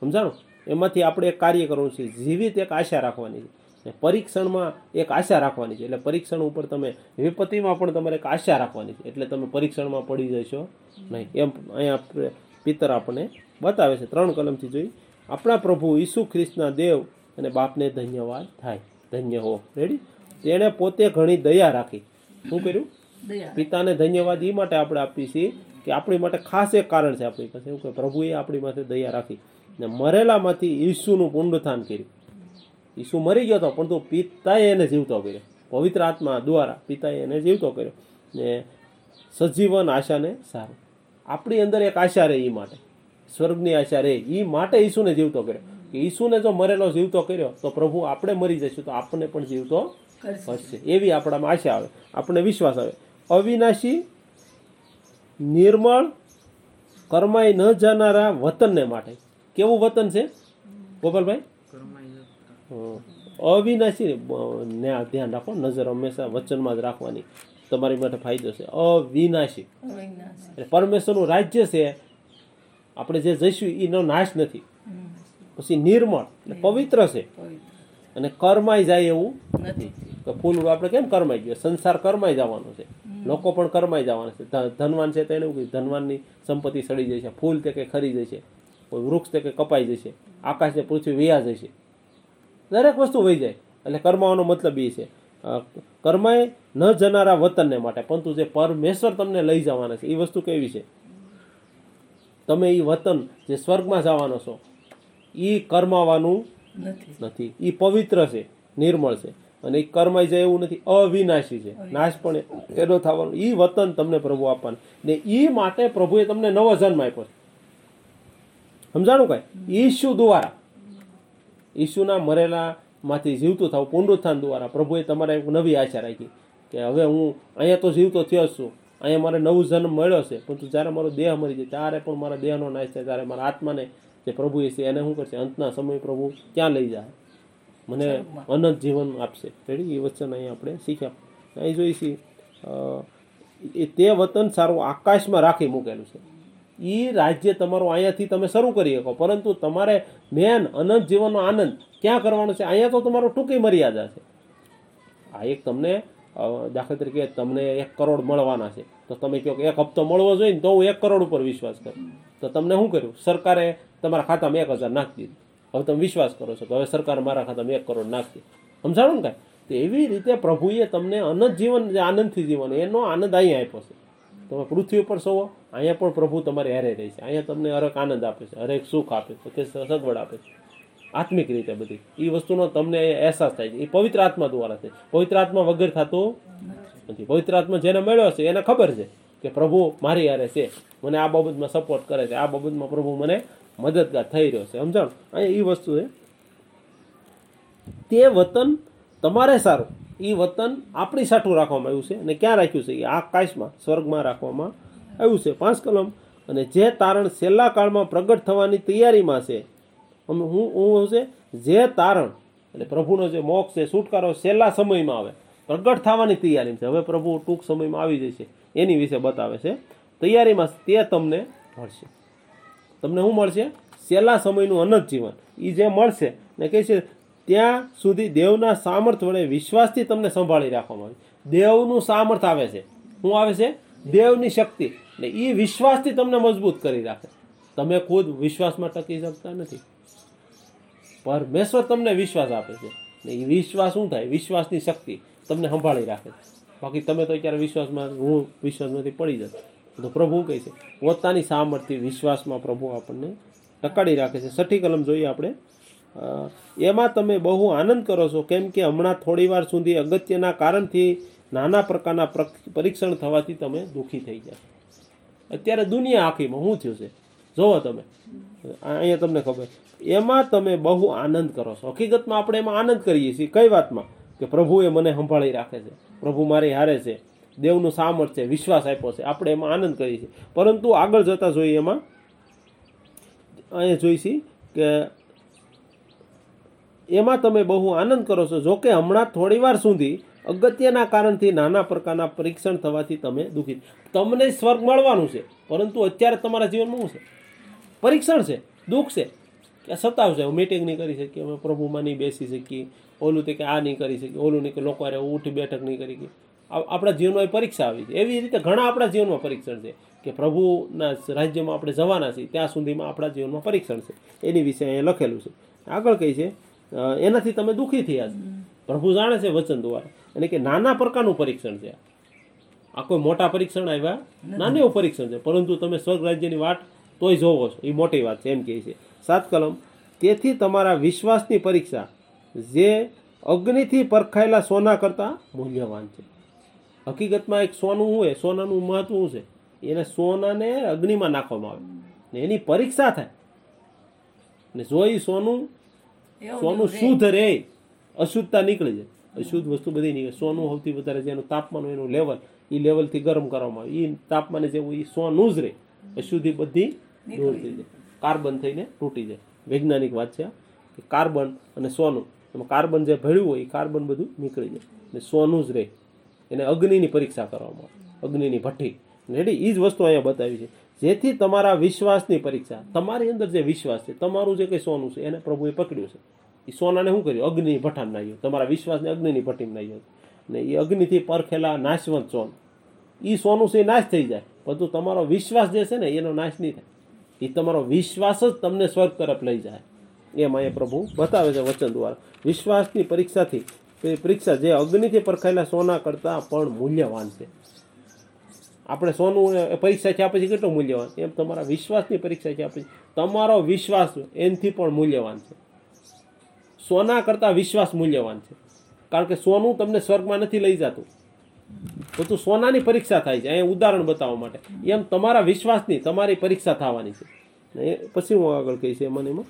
સમજાણો? એમાંથી આપણે એક કાર્ય કરવાનું છે. જીવિત એક આશા રાખવાની છે. પરીક્ષણમાં એક આશા રાખવાની છે. એટલે પરીક્ષણ ઉપર તમે વિપત્તિમાં પણ તમારે એક આશા રાખવાની છે. એટલે તમે પરીક્ષણમાં પડી જશો નહીં. એમ અહીંયા આપણે પિતર આપણને બતાવે છે. ત્રણ કલમથી જોઈ. આપણા પ્રભુ ઈસુ ખ્રિસ્તના દેવ અને બાપને ધન્યવાદ થાય. ધન્ય હો. રેડી તેણે પોતે ઘણી દયા રાખી. શું કર્યું? પિતાને ધન્યવાદ એ માટે આપણે આપીએ છીએ કે આપણી માટે ખાસ એક કારણ છે આપણી પાસે. એવું કે પ્રભુએ આપણી માટે દયા રાખી ને મરેલામાંથી ઈસુનું પુનરુત્થાન કર્યું. ઈસુ મરી ગયો હતો પરંતુ પિતાએ એને જીવતો કર્યો. પવિત્ર આત્મા દ્વારા પિતાએ એને જીવતો કર્યો. ને સજીવન આશાને સારું. આપણી અંદર એક આશા રહે એ માટે. સ્વર્ગની આશા રહે. એ માટે ઈસુને જીવતો કર્યો. કે ઈસુને જો મરેલો જીવતો કર્યો તો પ્રભુ આપણે મરી જઈશું તો આપણને પણ જીવતો કરશે. કરશે એવી આપણામાં આશા આવે. આપણને વિશ્વાસ આવે. અવિનાશી નિર્મળ કરમાઈ ન જનારા વતનને માટે. કેવું વતન છે? ગોપાલભાઈ. અવિનાશી ને ધ્યાન રાખો નજર હંમેશા વચનમાં જ રાખવાની. તમારી માટે ફાયદો છે. અવિનાશી. એટલે પરમેશ્વરનું રાજ્ય છે આપણે જે જઈશું એનો નાશ નથી. પછી નિર્મળ પવિત્ર છે. અને કરમાઈ જાય એવું નથી. તો ફૂલ આપણે કેમ કરમાઈ ગયો? સંસાર કરમાઈ જવાનો છે. લોકો પણ કરમાઈ જવાના છે. ધનવાન છે તેને એવું કીધું ધનવાનની સંપત્તિ સડી જશે ફૂલ તે કે ખરી જશે કોઈ વૃક્ષ તે કે કપાઈ જશે આકાશ ને પૃથ્વી વ્યા જશે. દરેક વસ્તુ વહી જાય. એટલે કર્માવાનો મતલબ એ છે. અ, કર્માય ન જનારા વતનને માટે પરંતુ જે પરમેશ્વર તમને લઈ જવાના છે એ વસ્તુ કેવી છે? તમે એ વતન જે સ્વર્ગમાં જવાનો છો એ કર્માવાનું નથી. નથી. એ પવિત્ર છે નિર્મળ છે. અને એ કર્માઈ જાય એવું નથી અવિનાશી છે. નાશ પણ એનો થવાનો. એ વતન તમને પ્રભુ આપવાનું. ને એ માટે પ્રભુએ તમને નવો જન્મ આપ્યો છે. સમજાણું કઈ? ઈશુ દ્વારા. ઈસુના મરેલામાંથી જીવતો થવું પુનરુત્થાન દ્વારા. પ્રભુએ તમારે એક નવી આશા રાખી કે હવે હું અહીંયા તો જીવતો થયો જ છું. અહીંયા મારે નવું જન્મ મળ્યો છે. પરંતુ જ્યારે મારો દેહ મરી જાય ત્યારે પણ મારા દેહનો નાશ થાય ત્યારે મારા આત્માને જે પ્રભુ છે એને શું કરશે? અંતના સમય પ્રભુ ક્યાં લઈ જાય? મને અનંત જીવન આપશે. રેડી? એ વચન અહીં આપણે શીખ્યા. અહીં જોઈશી એ તે વતન સારું આકાશમાં રાખી મૂકેલું છે. એ રાજ્ય તમારું અહીંયાથી તમે શરૂ કરી શકો. પરંતુ તમારે મેન અનંત જીવનનો આનંદ ક્યાં કરવાનો છે? અહીંયા તો તમારો ટૂંકી મર્યાદા છે. આ એક તમને દાખલા તરીકે તમને એક કરોડ મળવાના છે. તો તમે કહો કે એક હપ્તો મળવો જોઈએ ને તો હું એક કરોડ ઉપર વિશ્વાસ કરું. તો તમને શું કર્યું? સરકારે તમારા ખાતામાં એક હજાર નાખી દીધું. હવે તમે વિશ્વાસ કરો છો કે હવે સરકાર મારા ખાતામાં એક કરોડ નાખી સમજાણું ને કાંઈ? તો એવી રીતે પ્રભુએ તમને અનંત જીવન, જે આનંદથી જીવન, એનો આનંદ અહીંયા આપ્યો છે. તમે પૃથ્વી ઉપર સોવો, અહીંયા પણ પ્રભુ તમારે હેરે રહે છે. અહીંયા તમને હરેક આનંદ આપે છે, હરેક સુખ આપે છે, તે સગવડ આપે છે. આત્મિક રીતે બધી. એ વસ્તુનો તમને અહેસાસ થાય છે. એ પવિત્ર આત્મા દ્વારા છે. પવિત્ર આત્મા વગર થતું નથી. પવિત્ર આત્મા જેને મળ્યો છે, એને ખબર છે કે પ્રભુ મારી હારે છે. મને આ બાબતમાં સપોર્ટ કરે છે. આ બાબતમાં પ્રભુ મને મદદગાર થઈ રહ્યો છે. સમજાણ? અહીંયા એ વસ્તુ છે. તે વતન તમારે સારું. એ વતન આપણી સાઠું રાખવામાં આવ્યું છે અને ક્યાં રાખ્યું છે? એ આકાશમાં સ્વર્ગમાં રાખવામાં આવ્યું છે. પાંચ કલમ. અને જે તારણ છેલ્લા કાળમાં પ્રગટ થવાની તૈયારીમાં છે, અમે હું હું છે, જે તારણ, એટલે પ્રભુનો જે મોક્ષ છે, છુટકારો છેલ્લા સમયમાં આવે, પ્રગટ થવાની તૈયારી છે. હવે પ્રભુ ટૂંક સમયમાં આવી જશે. એની વિશે બતાવે છે. તૈયારીમાં તે તમને મળશે. તમને શું મળશે? છેલ્લા સમયનું અનંત જીવન. એ જે મળશે ને કહે છે ત્યાં સુધી દેવના સામર્થ વડે વિશ્વાસથી તમને સંભાળી રાખવામાં આવે. દેવનું સામર્થ આવે છે. શું આવે છે? દેવની શક્તિ. ને એ વિશ્વાસથી તમને મજબૂત કરી રાખે. તમે ખુદ વિશ્વાસમાં ટકી શકતા નથી. પરમેશ્વર તમને વિશ્વાસ આપે છે. એ વિશ્વાસ શું થાય? વિશ્વાસની શક્તિ તમને સંભાળી રાખે છે. બાકી તમે તો અત્યારે વિશ્વાસમાં, હું વિશ્વાસમાંથી પડી જતો. તો પ્રભુ કહે છે? પોતાની સામર્થ્ય વિશ્વાસમાં પ્રભુ આપણને ટકાડી રાખે છે. સઠી કલમ જોઈએ આપણે. એમાં તમે બહુ આનંદ કરો છો. કેમ કે હમણાં થોડી વાર સુધી અગત્યના કારણથી નાના પ્રકારના પરીક્ષણ થવાથી તમે દુઃખી થઈ જશો અત્યારે દુનિયા આખીમાં શું થયું છે? જોવો તમે. અહીંયા તમને ખબર. એમાં તમે બહુ આનંદ કરો છો. હકીકતમાં આપણે એમાં આનંદ કરીએ છીએ. કઈ વાતમાં? કે પ્રભુએ મને સંભાળી રાખે છે. પ્રભુ મારી હારે છે. દેવનું સામર્થ છે, વિશ્વાસ આપ્યો છે. આપણે એમાં આનંદ કરીએ છીએ. પરંતુ આગળ જતા જોઈએ એમાં. અહીંયા જોઈશી કે એમાં તમે બહુ આનંદ કરો છો. જોકે હમણાં થોડી વાર સુધી અગત્યના કારણથી નાના પ્રકારના પરીક્ષણ થવાથી તમે દુઃખી. તમને સ્વર્ગ મળવાનું છે, પરંતુ અત્યારે તમારા જીવનમાં શું છે. પરીક્ષણ છે, દુઃખ છે. કે સતાવશે મિટિંગ નહીં કરી શકીએ, અમે પ્રભુમાં નહીં બેસી શકીએ. ઓલું તે કે આ નહીં કરી શકીએ, ઓલું નહીં કે લોકો અરે ઉઠી બેઠક નહીં કરી શકીએ. આપણા જીવનમાં પરીક્ષા આવી છે. એવી રીતે ઘણા આપણા જીવનમાં પરીક્ષણ છે કે પ્રભુના રાજ્યમાં આપણે જવાના છીએ, ત્યાં સુધીમાં આપણા જીવનમાં પરીક્ષણ છે. એની વિશે અહીંયા લખેલું છે. આગળ કહી છે એનાથી તમે દુઃખી થયા છો. પ્રભુ જાણે છે વચન દ્વારા એટલે કે નાના પ્રકારનું પરીક્ષણ છે. આ. કોઈ મોટા પરીક્ષણ આવ્યા? નાનું એવું પરીક્ષણ છે. પરંતુ તમે સ્વર્ગ રાજ્યની વાટ તોય જોવો છો. એ મોટી વાત છે એમ કહે છે. સાત કલમ. તેથી તમારા વિશ્વાસની પરીક્ષા જે અગ્નિથી પરખાયેલા સોના કરતાં મૂલ્યવાન છે. હકીકતમાં એક સોનું હોય સોનાનું મહત્વ શું છે? એને સોનાને અગ્નિમાં નાખવામાં આવે. ને એની પરીક્ષા થાય. ને જો એ સોનું સોનું શુદ્ધ રહે અશુદ્ધતા નીકળી જાય અશુદ્ધ વસ્તુ બધી નીકળે. સોનું સૌથી વધારે જેનું તાપમાન એનું લેવલ એ લેવલથી ગરમ કરવામાં આવે. એ તાપમાને જેવું એ સોનું જ રહે અશુદ્ધિ બધી દૂર થઈ જાય. કાર્બન થઈને તૂટી જાય. વૈજ્ઞાનિક વાત છે કે કાર્બન અને સોનું એમાં કાર્બન જે ભળ્યું હોય એ કાર્બન બધું નીકળી જાય. અને સોનું જ રહે એને અગ્નિની પરીક્ષા કરવામાં આવે. અગ્નિની ભઠ્ઠી. રેડી એ જ વસ્તુ અહીંયા બતાવી છે. જેથી તમારા વિશ્વાસની પરીક્ષા, તમારી અંદર જે વિશ્વાસ છે, તમારું જે કંઈ સોનું છે, એને પ્રભુએ પકડ્યું છે. એ સોનાને શું કર્યું? અગ્નિ ભઠ્ઠામાં નાખ્યું. તમારા વિશ્વાસને અગ્નિની ભઠ્ઠીમાં નાખ્યો. ને એ અગ્નિથી પરખેલા નાશવંત સોન. એ સોનું છે એ નાશ થઈ જાય. પરંતુ તમારો વિશ્વાસ જે છે ને, એનો નાશ નહીં થાય. એ તમારો વિશ્વાસ જ તમને સ્વર્ગ તરફ લઈ જાય. એમ અહીંયા પ્રભુ બતાવે છે વચન દ્વારા. વિશ્વાસની પરીક્ષાથી પરીક્ષા જે અગ્નિથી પરખાયેલા સોના કરતાં પણ મૂલ્યવાન છે. આપણે સોનું પરીક્ષા થયા પછી કેટલું મૂલ્યવાન? એમ તમારા વિશ્વાસની પરીક્ષા થયા પછી. તમારો વિશ્વાસ એનાથી પણ મૂલ્યવાન છે. સોના કરતાં વિશ્વાસ મૂલ્યવાન છે. કારણ કે સોનું તમને સ્વર્ગમાં નથી લઈ જતું. બધું સોનાની પરીક્ષા થાય છે. અહીંયા ઉદાહરણ બતાવવા માટે. એમ તમારા વિશ્વાસની તમારી પરીક્ષા થવાની છે. પછી હું આગળ કહીશ એમાં એમાં.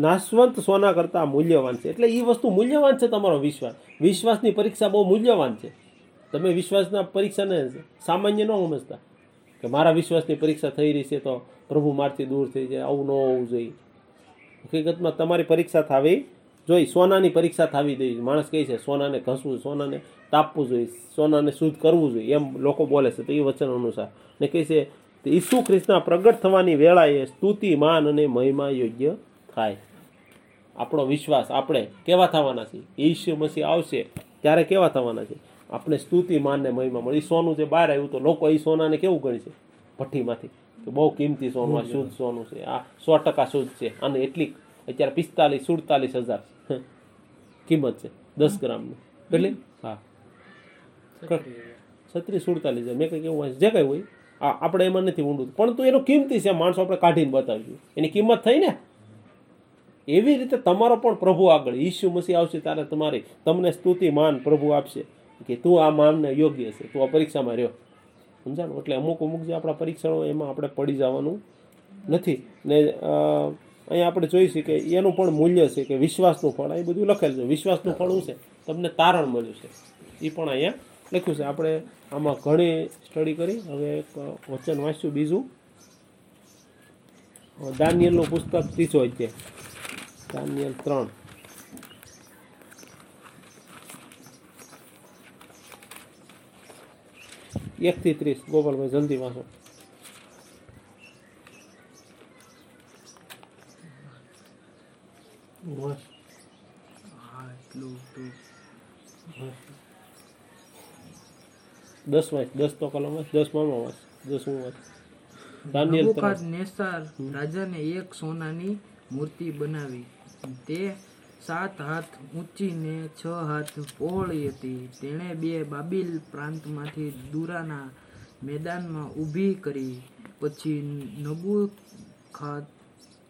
નાશવંત સોના કરતાં મૂલ્યવાન છે. એટલે એ વસ્તુ મૂલ્યવાન છે તમારો વિશ્વાસ. વિશ્વાસની પરીક્ષા બહુ મૂલ્યવાન છે. તમે વિશ્વાસના પરીક્ષાને સામાન્ય ન સમજતા. કે મારા વિશ્વાસની પરીક્ષા થઈ રહી છે તો પ્રભુ મારથી દૂર થઈ જાય, આવું ન હોવું જોઈએ. હકીકતમાં તમારી પરીક્ષા થવી જોઈ સોનાની પરીક્ષા થવી જોઈએ. માણસ કહે છે, સોનાને ઘસવું સોનાને તાપવું જોઈએ, સોનાને શુદ્ધ કરવું જોઈએ. એમ લોકો બોલે છે તો એ વચન અનુસાર. ને કહે છે ઈસુ ખ્રિસ્તના પ્રગટ થવાની વેળાએ સ્તુતિ, માન અને મહિમા યોગ્ય થાય. આપણો વિશ્વાસ આપણે કેવા થવાના છીએ? ઈસુ મસીહ આવશે ત્યારે કેવા થવાના છે આપણે સ્તુતિ માન ને મહિમા મળી. સોનું જે બહાર આવ્યું તો લોકો એ સોનાને કેવું ગણશે? ભઠ્ઠીમાંથી. કે બહુ કિંમતી સોનું આ શુદ્ધ સોનું છે. આ સો ટકા શુદ્ધ છે. અને એટલી અત્યારે પિસ્તાલીસ સુડતાલીસ હજાર કિંમત છે. દસ ગ્રામની. કેટલી હા. છત્રીસ. સુડતાલીસ હજાર. મેં કંઈક એવું જે કંઈ હોય. આ આપણે એમાં નથી ઊંડું. પરંતુ એનું કિંમતી છે. માણસો આપણે કાઢીને બતાવ્યું એની કિંમત થઈ ને? એવી રીતે તમારો પણ પ્રભુ આગળ. ઈસુ મસીહ આવશે ત્યારે તમારી તમને સ્તુતિ માન પ્રભુ આપશે. કે તું આ માનને યોગ્ય છે, તું આ પરીક્ષામાં રહ્યો. સમજાણું? એટલે અમુક અમુક જે આપણા પરીક્ષણો એમાં આપણે પડી જવાનું નથી. ને અહીંયા આપણે જોઈશું કે એનું પણ મૂલ્ય છે કે વિશ્વાસનું ફળ. એ બધું લખેલું છે. વિશ્વાસનું ફળ શું છે? તમને તારણ મળ્યું છે. એ પણ અહીંયા લખ્યું છે. આપણે આમાં ઘણી સ્ટડી કરી. હવે એક વચન વાંચ્યું બીજું. દાનિયેલનું પુસ્તક ત્રીસો અધ્યાય. દાનિયલ ત્રણ. એકથી ત્રીસ ગોપાલભાઈ જલ્દી વાંચો. દસ વાંચ દસ તો કલમ વાંચ દસ મામા વાંચ દસ હું વાંચ. દાનિયેલ નેસાર રાજાને એક સોનાની મૂર્તિ બનાવી. તે સાત હાથ ઊંચી ને છ હાથ પહોળી હતી. તેણે બે બાબિલ પ્રાંતમાંથી દુરાના મેદાનમાં ઊભી કરી. પછી નબુખાદ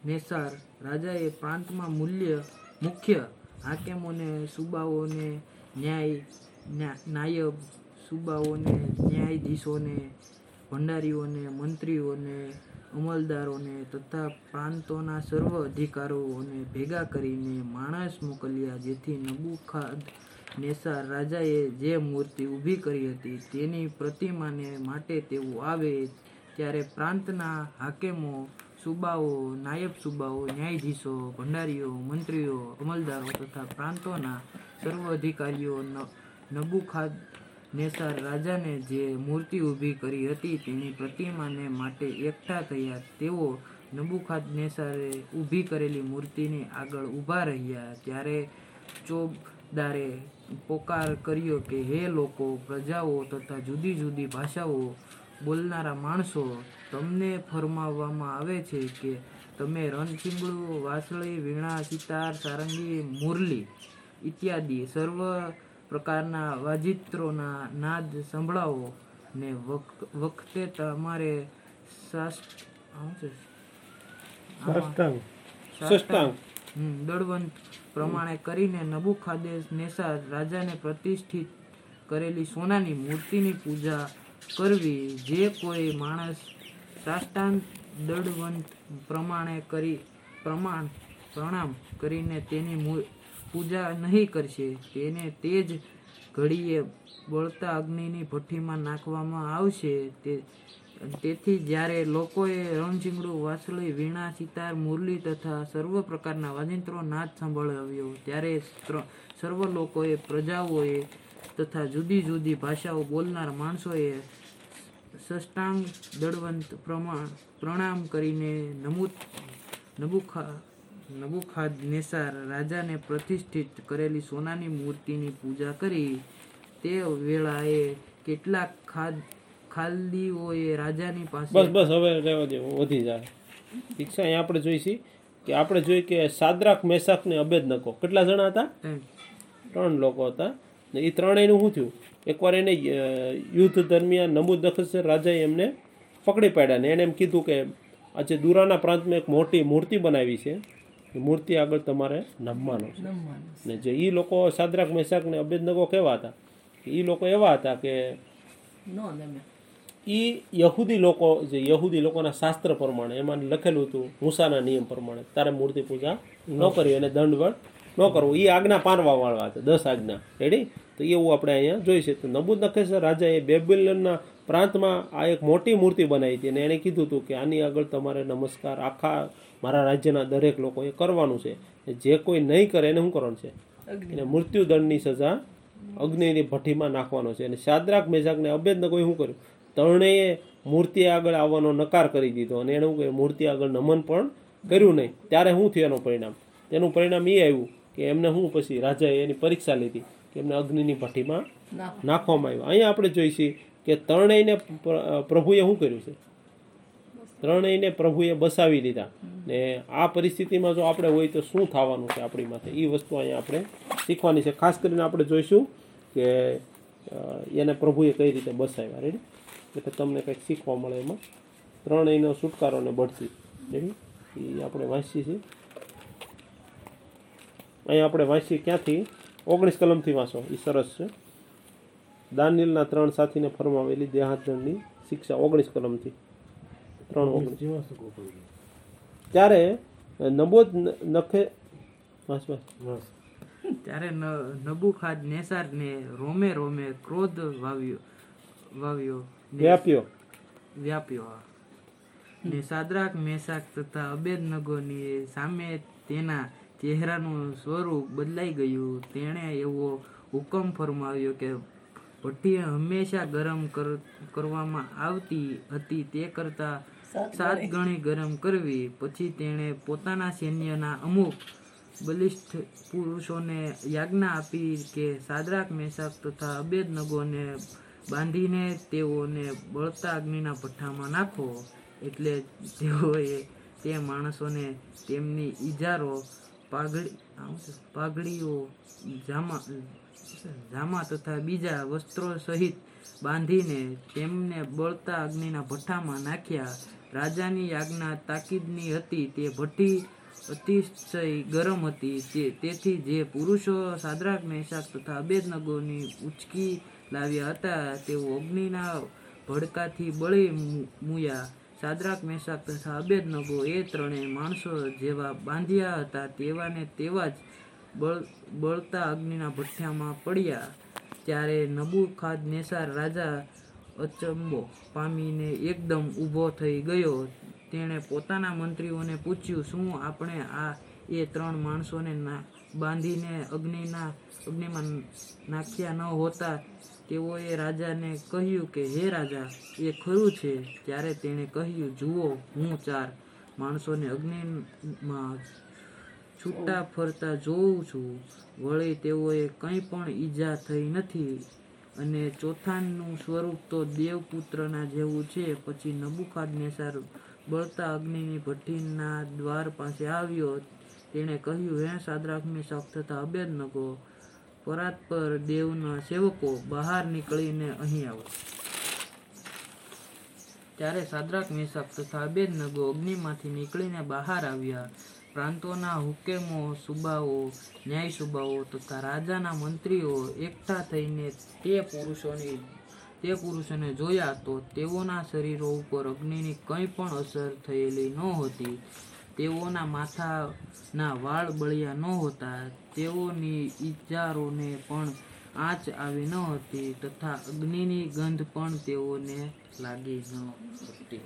નેસાર રાજાએ પ્રાંતમાં મૂલ્ય, મુખ્ય હાકેમોને સુબાઓને ન્યાય નાયબ સુબાઓને ન્યાયાધીશોને, ભંડારીઓને, મંત્રીઓને અમલદારોને તથા પ્રાંતોના સર્વ અધિકારીઓને ભેગા કરીને માણસ મોકલ્યા જેથી નબુખાદ નેસાર રાજાએ જે મૂર્તિ ઊભી કરી હતી તેની પ્રતિમાને માટે તેઓ આવે ત્યારે પ્રાંતના હાકેમો, સુબાઓ, નાયબ સુબાઓ, ન્યાયાધીશો, ભંડારીઓ, મંત્રીઓ, અમલદારો તથા પ્રાંતોના સર્વ અધિકારીઓ નબુખાદ નેસાર રાજાને જે મૂર્તિ ઊભી કરી હતી તેની પ્રતિમાને માટે એકઠા થયા. તેઓ નબુખાદ નેસારે ઊભી કરેલી મૂર્તિની આગળ ઊભા રહ્યા. ત્યારે ચોબદારે પોકાર કર્યો કે, હે લોકો, પ્રજાઓ તથા જુદી જુદી ભાષાઓ બોલનારા માણસો, તમને ફરમાવવામાં આવે છે કે તમે રણચીંગડું વાંસળી, વીણા, સિતાર, સારંગી, મુરલી ઇત્યાદિ સર્વ પ્રકારના વાજિત્રોના નાદ સંભળાવો ને વખતે તમારે દળવંત પ્રમાણે કરીને નબુખાદેશ નેસા રાજાને પ્રતિષ્ઠિત કરેલી સોનાની મૂર્તિની પૂજા કરવી. જે કોઈ માણસ સાષ્ટાંગ દળવંત પ્રમાણે કરી પ્રમાણ પ્રણામ કરીને તેની પૂજા નહીં કરશે. તેને તે જ ઘડીએ બળતા અગ્નિની ભઠ્ઠીમાં નાખવામાં આવશે. તે, તેથી જ્યારે લોકોએ રણઝીંગડું, વાસળી, વીણા, સિતાર, મુરલી તથા સર્વ પ્રકારના વાજિંત્રો નાદ સંભળાવ્યો, ત્યારે સર્વ લોકોએ પ્રજાઓએ તથા જુદી જુદી ભાષાઓ બોલનાર માણસોએ સષ્ટાંગ દળવંત પ્રમાણ પ્રણામ કરીને નમુ નબુખા નબુખાદ નેસાર રાજાને પ્રતિષ્ઠિત કરેલી સોનાની મૂર્તિની પૂજા કરી. તે વેળાએ કેટલાક ખાદ ખાલદીઓએ રાજાની પાસે બસ બસ હવે રહેવા દે વધી જાય. છે અહીંયા આપણે જોઈશી કે આપણે જોઈ કે સાદરાક મેસાક ને અબેદનકો કેટલા જણા હતા? ત્રણ. લોકો હતા. એ ત્રણેયનું શું થયું? એકવાર એને યુદ્ધ દરમિયાન નમૂદ નખસર રાજાએ એમને પકડી પાડ્યા ને એણે એમ કીધું કે આજે દુરાના પ્રાંતમાં એક મોટી મૂર્તિ બનાવી છે. એ મૂર્તિ આગળ તમારે નમવાનું છે. ને જે એ લોકો સાદ્રાક મહેસાક ને અભેદનગો કેવા હતા એ લોકો એવા હતા કે એ યહૂદી લોકો જે યહૂદી લોકોના શાસ્ત્ર પ્રમાણે એમાં લખેલું હતું મૂસાના નિયમ પ્રમાણે તારે મૂર્તિ પૂજા ન કરવી અને દંડવટ ન કરવું. એ આજ્ઞા પાનવા વાળવા હતા દસ આજ્ઞા. રેડી તો એવું આપણે અહીંયા જોઈ છે. તો નબૂદ નખેસર રાજાએ બેબિલનના પ્રાંતમાં આ એક મોટી મૂર્તિ બનાવી હતી અને એણે કીધું હતું કે આની આગળ તમારે નમસ્કાર આખા મારા રાજ્યના દરેક લોકોએ કરવાનું છે. જે કોઈ નહીં કરે એને શું કરવાનું છે? એને મૃત્યુદંડની સજા અગ્નિની ભઠ્ઠીમાં નાખવાનો છે. અને શાદ્રાક મેજાકને અભેદને કોઈ શું કર્યું? ત્રણેય મૂર્તિ આગળ આવવાનો નકાર કરી દીધો. અને એણે શું કર્યું? મૂર્તિ આગળ નમન પણ કર્યું નહીં. ત્યારે શું થયું એનું પરિણામ? તેનું પરિણામ એ આવ્યું કે એમને શું પછી રાજાએ એની પરીક્ષા લીધી કે એમને અગ્નિની ભઠ્ઠીમાં નાખવામાં આવ્યું. અહીંયા આપણે જોઈશી કે ત્રણેયને પ્રભુએ શું કર્યું છે? ત્રણેયને પ્રભુએ બસાવી દીધા. ને આ પરિસ્થિતિમાં જો આપણે હોય તો શું થવાનું છે આપણી માથે એ વસ્તુ અહીંયા આપણે શીખવાની છે. ખાસ કરીને આપણે જોઈશું કે એને પ્રભુએ કઈ રીતે બસાવ્યા. રેડી એટલે તમને કંઈક શીખવા મળે એમાં. ત્રણેયનો છુટકારો ને બઢતી. રેડી એ આપણે વાંચીએ છીએ. અહીંયા આપણે વાંચીએ ક્યાંથી? ઓગણીસ કલમથી વાંચો. એ સરસ છે. દાનિલના ત્રણ સાથીને ફરમાવેલી દેહાદંડની શિક્ષા ઓગણીસ કલમથી. ત્રણ ઓગણીસ. ત્યારે નબોદ નખે બસ બસ. ત્યારે નબુખાદ નેસારને રોમે રોમે ક્રોધ વાવ્યો વાવ્યો વ્યાપ્યો. વ્યાપ્યો ને સાદરાક મેસાક તથા અબેદનગોની સામે તેના ચહેરાનું સ્વરૂપ બદલાઈ ગયું. તેણે એવો હુકમ ફરમાવ્યો કે ભઠ્ઠી હંમેશા ગરમ કરવામાં આવતી હતી તે કરતા સાત ગણી. ગરમ કરવી. પછી તેણે પોતાના સૈન્યના અમુક બલિષ્ઠ પુરુષોને યાજ્ઞા આપી કે સાદરાક મેસાક તથા અબેદનગોને બાંધીને તેઓને બળતા અગ્નિના ભઠ્ઠામાં નાખો. એટલે તેઓએ તે માણસોને તેમની ઈજારો પાઘડી પાઘડીઓ જામા જામા તથા બીજા વસ્ત્રો સહિત બાંધીને તેમને બળતા અગ્નિના ભઠ્ઠામાં નાખ્યા. રાજાની આજ્ઞા તાકીદની હતી, તે ભઠ્ઠી અતિશય ગરમ હતી. તેથી જે પુરુષો સાદ્રાક, મહેસાક તથા અબેદનગોની ઉચકી લાવ્યા હતા, તેઓ અગ્નિના ભડકાથી બળી મુ- સાદરાક મેશાક તથા અબેદનગો એ ત્રણેય માણસો જેવા બાંધ્યા હતા. તેવાને તેવા જ બળ, બળતા અગ્નિના ભઠ્ઠામાં પડ્યા. ત્યારે નબુખાદ, નેસાર રાજા અચંબો પામીને એકદમ ઊભો થઈ ગયો. તેણે પોતાના મંત્રીઓને પૂછ્યું, શું આપણે આ એ ત્રણ માણસોને બાંધીને અગ્નિના, અગ્નિમાં નાખ્યા ન હોતા? તેઓએ રાજાને કહ્યું કે, હે રાજા, એ ખરું છે. ત્યારે તેણે કહ્યું, જુઓ, હું ચાર માણસોને અગ્નિમાં છૂટા ફરતા જોઉં છું. વળી તેઓએ કંઈ પણ ઈજા થઈ નથી. અને ચોથાનું સ્વરૂપ તો દેવપુત્રના જેવું છે. પછી નબુખાદનેસાર બળતા અગ્નિની ભઠ્ઠીના દ્વાર પાસે આવ્યો. તેણે કહ્યું, હે સાદ્રાક મેષક તથા અબેદનગો પરાત પર દેવના સેવકો બહાર નીકળીને અહીં આવો. ત્યારે સાદ્રાક મેષક તથા અબેદનગો અગ્નિમાંથી નીકળીને બહાર આવ્યા. પ્રાંતોના હુકેમો સુબાઓ, ન્યાય સુબાઓ તથા રાજાના મંત્રીઓ એકઠા થઈને તે પુરુષોની, તે પુરુષોને જોયા તો તેઓના શરીરો ઉપર અગ્નિની કંઈ પણ અસર થયેલી નહોતી તેઓના માથાના વાળ બળ્યા નહોતા તેઓની ઈજારોને પણ આંચ આવી ન હતી તથા અગ્નિની ગંધ પણ તેઓને લાગી ન હતી.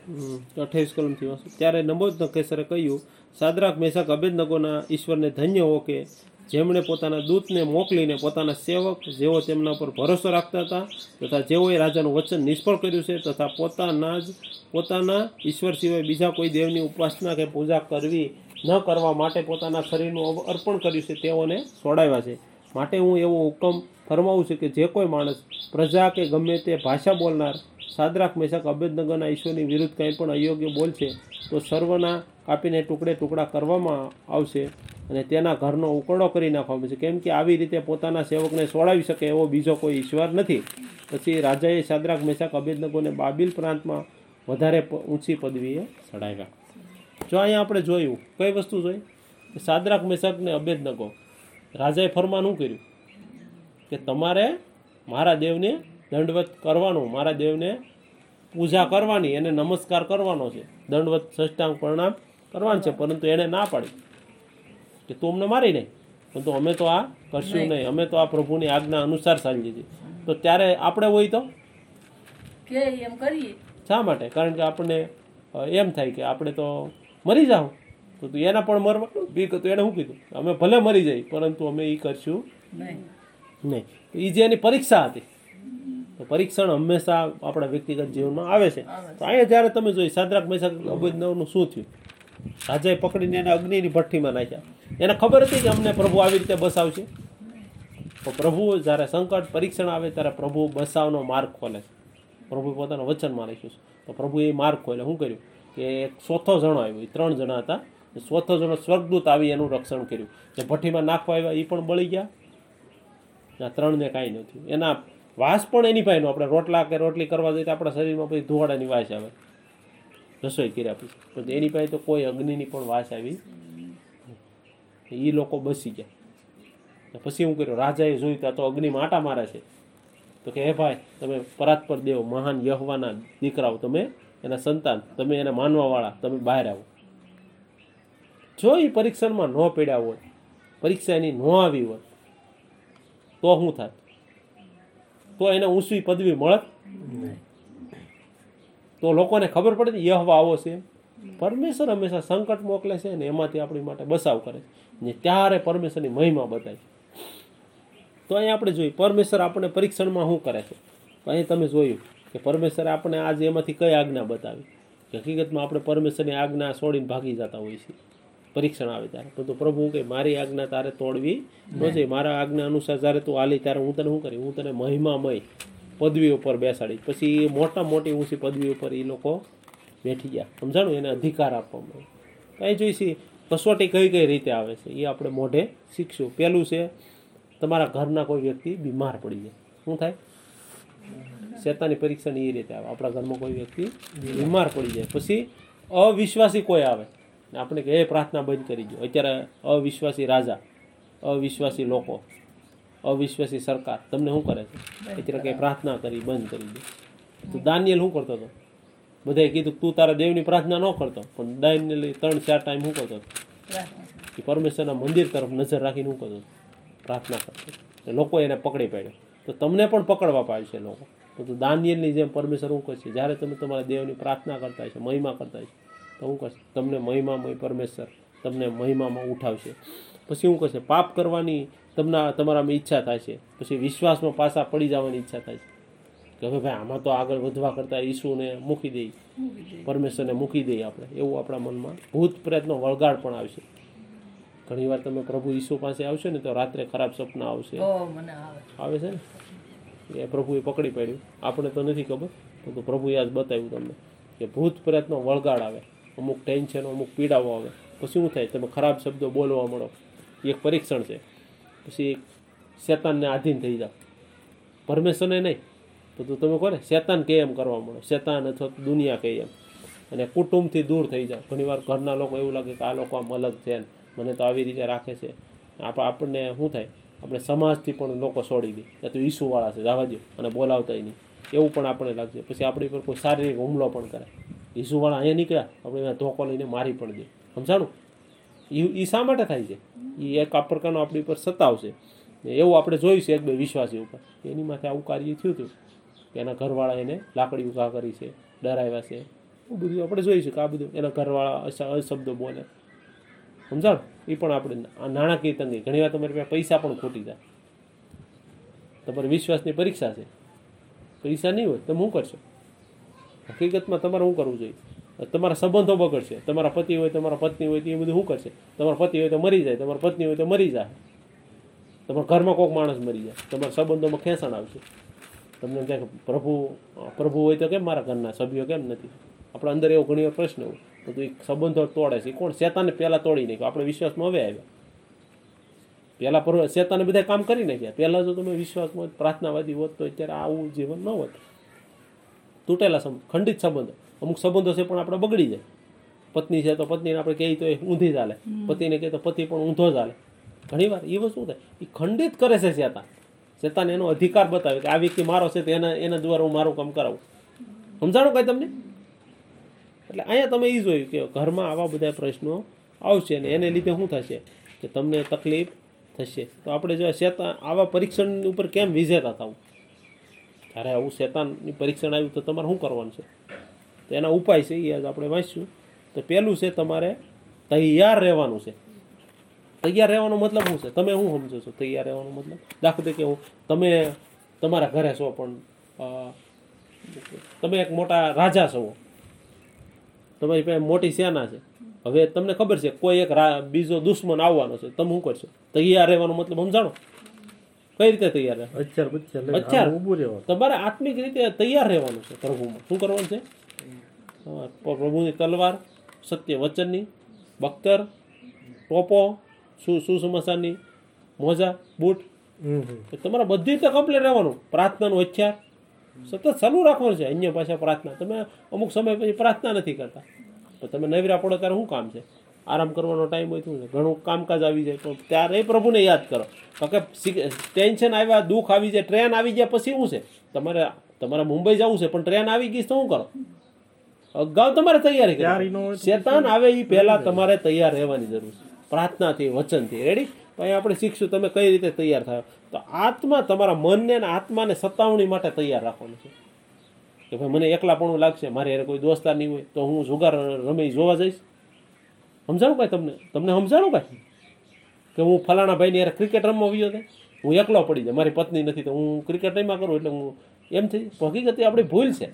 અઠાવીસ કલમથી વાંચો. ત્યારે નબોદ કેસરે કહ્યું સાદરાક મેષક અભેદનગોના ઈશ્વરને ધન્ય હો કે જેમણે પોતાના દૂતને મોકલીને પોતાના સેવક જેઓ તેમના પર ભરોસો રાખતા હતા તથા જેઓએ રાજાનું વચન નિષ્ફળ કર્યું છે તથા પોતાના જ, પોતાના ઈશ્વર સિવાય બીજા કોઈ દેવની ઉપાસના કે પૂજા કરવી ન કરવા માટે પોતાના શરીરનું અર્પણ કર્યું છે તેઓને છોડાવ્યા છે. માટે હું એવો હુકમ ફરમાવું છું કે જે કોઈ માણસ પ્રજા કે ગમે તે ભાષા બોલનાર સાદરાક મહેશાક અભેદનગરના ઈશ્વરની વિરુદ્ધ કંઈ પણ અયોગ્ય બોલશે તો સર્વના કાપીને ટુકડે ટુકડા કરવામાં આવશે અને તેના ઘરનો ઉકળો કરી નાખવામાં આવશે. કેમ કે આવી રીતે પોતાના સેવકને છોડાવી શકે એવો બીજો કોઈ ઈશ્વર નથી. પછી રાજાએ સાદરાક મહેશાક અભેદનગોને બાબિલ પ્રાંતમાં વધારે ઊંચી પદવીએ ચડાવ્યા જો અહીંયા આપણે જોયું, કઈ વસ્તુ જોઈ? કે સાદરાક મેષક ને અભેદનગો રાજાએ ફરમાન શું કર્યું? કે તમારે મારા દેવને દંડવત કરવાનું, મારા દેવને પૂજા કરવાની, એને નમસ્કાર કરવાનો છે. દંડવત સષ્ટાંગ પ્રણામ કરવાનું છે પરંતુ એણે ના પાડી કે તું અમને મારી નહીં. પરંતુ અમે તો આ કરશું નહીં. અમે તો આ પ્રભુની આજ્ઞા અનુસાર ચાલી છીએ. તો ત્યારે આપણે હોય તો? એમ કરીએ? શા માટે? કારણ કે આપણને એમ થાય કે આપણે તો મરી જાઓ તો તું એના પણ મરવાનું બીક હતું એને શું કીધું? અમે ભલે મરી જઈએ પરંતુ અમે એ કરશું નહીં. નહીં. એ જે એની પરીક્ષા હતી. તો પરીક્ષણ હંમેશા આપણા વ્યક્તિગત જીવનમાં આવે છે. તો અહીંયા જ્યારે તમે જોઈ સાદ્રાક મેષક અભિનવનું શું થયું? રાજાએ પકડીને એને અગ્નિની ભઠ્ઠીમાં નાખ્યા. એને ખબર હતી કે અમને પ્રભુ આવી રીતે બસાવશે. તો પ્રભુ જ્યારે સંકટ પરીક્ષણ આવે ત્યારે પ્રભુ બસાવનો માર્ગ ખોલે છે. પ્રભુ પોતાના વચનમાં લખ્યું છે. તો પ્રભુએ એ માર્ગ ખોલે. શું કર્યું? કે એક ચોથો જણો આવ્યો. એ ત્રણ જણા હતા. ચોથો જણો સ્વર્ગદૂત આવી એનું રક્ષણ કર્યું. જે ભઠ્ઠીમાં નાખવા આવ્યા એ પણ બળી ગયા. આ ત્રણને કાંઈ નથી એના વાસ પણ એની પાસે આપણે રોટલા કે રોટલી કરવા જઈએ તો આપણા શરીરમાં પછી ધુવાડાની વાસ આવે. રસોઈ કર્યા પછી પણ એની પાસે તો કોઈ અગ્નિની પણ વાસ આવી એ લોકો બસી ગયા. પછી હું કર્યું, રાજાએ જોયું ત્યાં તો અગ્નિમાં આટા મારે છે. તો કે, હે ભાઈ, તમે પરાત્પર દેવ, મહાન યહવાના દીકરાઓ, તમે એના સંતાન, તમે એને માનવાવાળા, તમે બહાર આવો. જો એ પરીક્ષણમાં ન પડ્યા હોય, પરીક્ષા એની ન આવી હોય, તો શું થાય તો એને ઊંચી પદવી મળત? તો લોકોને ખબર પડે ને યહવા આવો છે પરમેશ્વર હંમેશા સંકટ મોકલે છે ને એમાંથી આપણી માટે બસાવ કરે છે. ને ત્યારે પરમેશ્વરની મહિમા બતાવી તો અહીં આપણે જોઈએ પરમેશ્વર આપણને પરીક્ષણમાં શું કરે છે? તો અહીં તમે જોયું કે પરમેશ્વરે આપણે આજે એમાંથી કઈ આજ્ઞા બતાવી? હકીકતમાં આપણે પરમેશ્વરની આજ્ઞા છોડીને ભાગી જતા હોઈએ છીએ. પરીક્ષણ આવે ત્યારે. પરંતુ પ્રભુ કે મારી આજ્ઞા તારે તોડવી ન જોઈએ. મારા આજ્ઞા અનુસાર જ્યારે તું હાલી ત્યારે હું તને શું કરી હું તને મહિમામય પદવી ઉપર બેસાડી. પછી મોટા મોટી ઊંચી પદવી ઉપર એ લોકો બેઠી ગયા. સમજાણું? એને અધિકાર આપવામાં આવ્યો અહીં જોઈશી કસોટી કઈ કઈ રીતે આવે છે? એ આપણે મોઢે શીખશું. પહેલું છે, તમારા ઘરના કોઈ વ્યક્તિ બીમાર પડી જાય. શું થાય? શેતાની પરીક્ષા એ રીતે આવે. આપણા ઘરમાં કોઈ વ્યક્તિ બીમાર પડી જાય. પછી અવિશ્વાસી કોઈ આવે. આપણે કે, એ પ્રાર્થના બંધ કરી દો અત્યારે અવિશ્વાસી રાજા, અવિશ્વાસી લોકો. અવિશ્વાસી સરકાર. તમને શું કરે છે? એટલે કંઈ પ્રાર્થના કરી બંધ કરી દે. તો દાનિયલ શું કરતો હતો? બધાએ કીધું તું તારા દેવની પ્રાર્થના ન કરતો. પણ દાનિયલ ત્રણ ચાર ટાઈમ શું કરતો હતો? એ પરમેશ્વરના મંદિર તરફ નજર રાખીને શું કરતો પ્રાર્થના કરતો લોકો એને પકડી પાડ્યો. તો તમને પણ પકડવા પાડશે લોકો. તો દાનિયેલની જેમ પરમેશ્વર શું કરશે? જ્યારે તમે તમારા દેવની પ્રાર્થના કરતા હશો મહિમા કરતા હશો તો શું કરશે? તમને મહિમામય પરમેશ્વર તમને મહિમામાં ઉઠાવશે. પછી શું કરશે? પાપ કરવાની તમને તમારામાં ઈચ્છા થાય છે. પછી વિશ્વાસમાં પાછા પડી જવાની ઈચ્છા થાય છે. કે હવે ભાઈ આમાં તો આગળ વધવા કરતાં ઈસુને મૂકી દઈએ પરમેશ્વરને મૂકી દઈએ આપણે. એવું આપણા મનમાં ભૂત પ્રયત્નો વળગાડ પણ આવશે ઘણીવાર તમે પ્રભુ ઈસુ પાસે આવશો ને તો રાત્રે ખરાબ સપના આવશે. આવે. છે ને? એ પ્રભુએ પકડી પાડ્યું. આપણે તો નથી ખબર તો પ્રભુએ આજ બતાવ્યું તમને કે ભૂત પ્રયત્નો વળગાડ આવે. અમુક ટેન્શન અમુક પીડાઓ આવે. પછી શું થાય? તમે ખરાબ શબ્દો બોલવા મળો એક પરીક્ષણ છે. પછી શેતાનને આધીન થઈ જાઓ. પરમેશ્વરને નહીં, તો તમે કોને? શેતાન કે એમ કરવા મળો. શેતાન અથવા દુનિયા કહે એમ. અને કુટુંબથી દૂર થઈ જાઓ. ઘણીવાર ઘરના લોકો એવું લાગે કે આ લોકો આમ અલગ છે મને તો આવી રીતે રાખે છે. આપ, આપણને શું થાય? આપણે સમાજથી પણ લોકો છોડી દે. કે તું ઈસુવાળા છે. જવા દો. અને બોલાવતાય નહીં. એવું પણ આપણને લાગશે. પછી આપણી પર કોઈ શારીરિક હુમલો પણ કરે ઈસુવાળા અહીંયા નીકળ્યા. આપણે ધોકો લઈને મારી પણ દે. સમજાણું? એ શા માટે થાય છે? એ એક આ પ્રકારનો આપણી ઉપર સતાવશે એવું આપણે છે એક બે વિશ્વાસી ઉપર. એની માથે આવું કાર્ય થયું હતું કે એના ઘરવાળા એને લાકડી ઊભા કરી છે, ડરાવ્યા છે. એવું બધું આપણે જોઈશું કે આ બધું એના ઘરવાળા અશબ્દો બોલે. સમજાણ? એ પણ આપણે નાણાકીય તંગી. ઘણી વાર તમારી પાસે પૈસા પણ ખોટી જાય. તમારી વિશ્વાસની પરીક્ષા છે. પૈસા નહીં હોય તમે શું કરશો? હકીકતમાં તમારે શું કરવું જોઈએ? તમારા સંબંધો બગડશે. તમારા પતિ હોય, તમારા પત્ની હોય, તો એ બધું શું કરશે? તમારા પતિ હોય તો મરી જાય, તમારા પત્ની હોય તો મરી જાય. તમારા ઘરમાં કોઈક માણસ મરી જાય. તમારા સંબંધોમાં ખેંચાણ આવશે. તમને કે પ્રભુ પ્રભુ હોય તો કેમ મારા ઘરના સભ્યો કેમ નથી? આપણા અંદર એવો ઘણી વાર પ્રશ્ન હોય. તો તું એક સંબંધો તોડે છે. કોણ? શેતાને પહેલાં તોડી નાખ્યો. આપણે વિશ્વાસમાં હવે આવ્યા. પહેલાં શેતાને બધા કામ કરી નાખ્યા. પહેલાં જો તમે વિશ્વાસમાં પ્રાર્થનાવાદી હોત તો અત્યારે આવું જીવન ન હોત. તૂટેલા સંબંધ, ખંડિત સંબંધો. અમુક સંબંધો છે પણ આપણે બગડી જાય. પત્ની છે તો પત્નીને આપણે કહીએ તો એ ઊંધી ચાલે. પતિને કહે તો પતિ પણ ઊંધો ચાલે. ઘણીવાર એ વસ્તુ થાય? એ ખંડિત કરે છે શેતાન. શેતાન એનો અધિકાર બતાવે કે આ વ્યક્તિ મારો છે તો એના એના દ્વારા હું મારું કામ કરાવું. સમજાણું કાંઈ તમને? એટલે અહીંયા તમે એ જોયું કે ઘરમાં આવા બધા પ્રશ્નો આવશે ને એને લીધે શું થશે? કે તમને તકલીફ થશે. તો આપણે જો શેતાન આવા પરીક્ષણ ઉપર કેમ વિજેતા થવું જ્યારે આવું શેતાનની પરીક્ષણ આવ્યું તો તમારે શું કરવાનું છે? તો એના ઉપાય છે એ આજ આપણે વાંચીશું. તો પહેલું છે તમારે તૈયાર રહેવાનું છે. તૈયાર રહેવાનો મતલબ શું છે? તમે શું સમજો છો તૈયાર રહેવાનો મતલબ? દાખલા તરીકે હું તમે તમારા ઘરે છો પણ તમે એક મોટા રાજા છો. તમારી પાસે મોટી સેના છે. હવે તમને ખબર છે કોઈ એક બીજો દુશ્મન આવવાનો છે. તમે શું કરશો? તૈયાર રહેવાનો મતલબ સમજાણો? કઈ રીતે તૈયાર રહેવાનું. તમારે આત્મિક રીતે તૈયાર રહેવાનું છે પ્રભુમાં. શું કરવાનું છે? પ્રભુની તલવાર સત્ય વચનની બખ્તર ટોપો શું સુસમાચારની મોજા બૂટ. તમારે બધી રીતે કમ્પ્લીટ રહેવાનું. પ્રાર્થનાનું હથિયાર સતત ચાલુ રાખવાનું છે. અન્ય પાછા પ્રાર્થના. તમે અમુક સમય પછી પ્રાર્થના નથી કરતા. તો તમે નવરા પડો ત્યારે શું કામ છે? આરામ કરવાનો ટાઈમ હોય શું છે? ઘણું કામકાજ આવી જાય. તો ત્યારે પ્રભુને યાદ કરો. કે ટેન્શન આવ્યા દુઃખ આવી જાય ટ્રેન આવી જાય પછી શું છે? તમારે તમારે મુંબઈ જવું છે પણ ટ્રેન આવી ગઈ તો શું કરો? અગાઉ તમારે તૈયારી કરવાની. શેતાન આવે એ પહેલા તમારે તૈયાર રહેવાની જરૂર છે. પ્રાર્થનાથી વચનથી. રેડી તો અહીં આપણે શીખશું તમે કઈ રીતે તૈયાર થાય. તો આત્મા તમારા મનને અને આત્માને સતાવણી માટે તૈયાર રાખવાનું છે. કે ભાઈ મને એકલાપણું લાગશે મારે હારે કોઈ દોસ્તાર નહીં હોય તો હું જુગાર રમી જોવા જઈશ. સમજાવું ભાઈ તમને? તમને સમજાણું ભાઈ કે હું ફલાણા ભાઈને યાર ક્રિકેટ રમવા આવ્યો હતો હું એકલો પડી જાય. મારી પત્ની નથી તો હું ક્રિકેટ રમ્યા કરું એટલે હું એમ થઈ હકીકતે આપણી ભૂલ છે.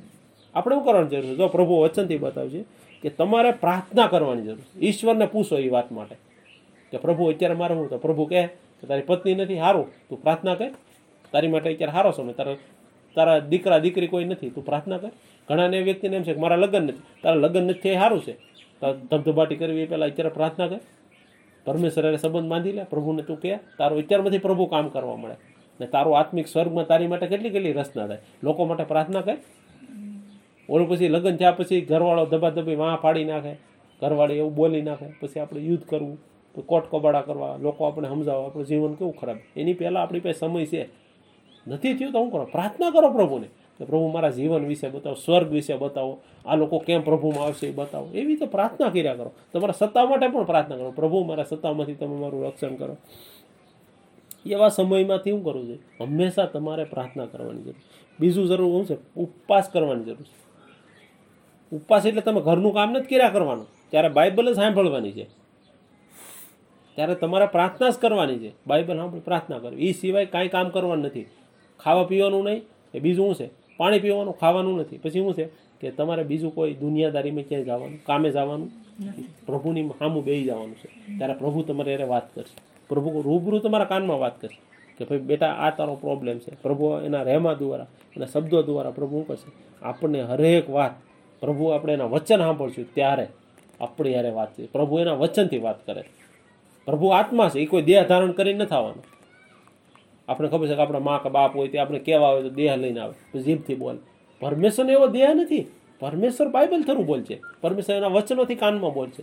આપણે શું કરવાની જરૂર છે? જો પ્રભુ વચનથી બતાવશે કે તમારે પ્રાર્થના કરવાની જરૂર છે. ઈશ્વરને પૂછો એ વાત માટે. કે પ્રભુ, અત્યારે મારે હું તો પ્રભુ કહે કે તારી પત્ની નથી? સારું તું પ્રાર્થના કર. તારી માટે અત્યારે સારો સમય. તારા તારા દીકરા, દીકરી કોઈ નથી? તું પ્રાર્થના કર. ઘણાને વ્યક્તિને એમ છે કે મારા લગ્ન નથી. તારા લગ્ન નથી એ સારું છે. ધબધબાટી કરવી એ પહેલાં અત્યારે પ્રાર્થના કર. પરમેશ્વર સંબંધ બાંધી લે. પ્રભુને તું કહે, તારો અત્યારમાંથી પ્રભુ કામ કરવા મળે. ને તારો આત્મિક સ્વર્ગમાં તારી માટે કેટલી કેટલી રચના થાય? લોકો માટે પ્રાર્થના કર. ઓલું પછી લગ્ન થયા પછી ઘરવાળો ધબાધબી વાં ફાડી નાખે. ઘરવાળી એવું બોલી નાખે. પછી આપણે યુદ્ધ કરવું. કોટ કબાડા કરવા. લોકો આપણે સમજાવવા આપણું જીવન કેવું ખરાબ. એની પહેલાં આપણી પાસે સમય છે. નથી થયું તો શું કરો? પ્રાર્થના કરો પ્રભુને. કે પ્રભુ મારા જીવન વિશે બતાવો, સ્વર્ગ વિશે બતાવો. આ લોકો કેમ પ્રભુમાં આવશે એ બતાવો. એવી રીતે પ્રાર્થના કર્યા કરો. તમારા સત્તા માટે પણ પ્રાર્થના કરો. પ્રભુ મારા સત્તામાંથી તમે મારું રક્ષણ કરો. એવા સમયમાંથી શું કરવું જોઈએ હંમેશા તમારે પ્રાર્થના કરવાની જરૂર. બીજું જરૂર શું છે? ઉપવાસ કરવાની જરૂર છે. ઉપવાસ એટલે તમે ઘરનું કામ નથી કર્યા કરવાનું. ત્યારે બાઇબલ જ સાંભળવાની છે. ત્યારે તમારે પ્રાર્થના જ કરવાની છે. બાઇબલ સાંભળી, પ્રાર્થના કરવી એ સિવાય કાંઈ કામ કરવાનું નથી. ખાવા પીવાનું નહીં, એ બીજું શું છે? પાણી પીવાનું, ખાવાનું નથી. પછી શું છે? કે તમારે બીજું કોઈ દુનિયાદારીમાં ક્યાંય જવાનું, કામે જવાનું? પ્રભુની સામું બે જવાનું છે. ત્યારે પ્રભુ તમારે એને વાત કરશે. પ્રભુ રૂબરૂ તમારા કાનમાં વાત કરશે. કે ભાઈ, બેટા, આ તારો પ્રોબ્લેમ છે. પ્રભુ એના રહેમા દ્વારા, એના શબ્દો દ્વારા પ્રભુ શું કરશે? આપણને હરેક વાત પ્રભુ આપણે એના વચન સાંભળશું ત્યારે આપણી યારે વાત છે. પ્રભુ એના વચનથી વાત કરે. પ્રભુ આત્મા છે, એ કોઈ દેહ ધારણ કરીને નથી આવવાનો. આપણે ખબર છે કે આપણા મા કે બાપ હોય તે આપણે કહેવા આવે તો દેહ લઈને આવે. તો જીભથી બોલે. પરમેશ્વરનો એવો દેહ નથી. પરમેશ્વર બાઇબલ થરું બોલશે પરમેશ્વર એના વચનોથી કાનમાં બોલશે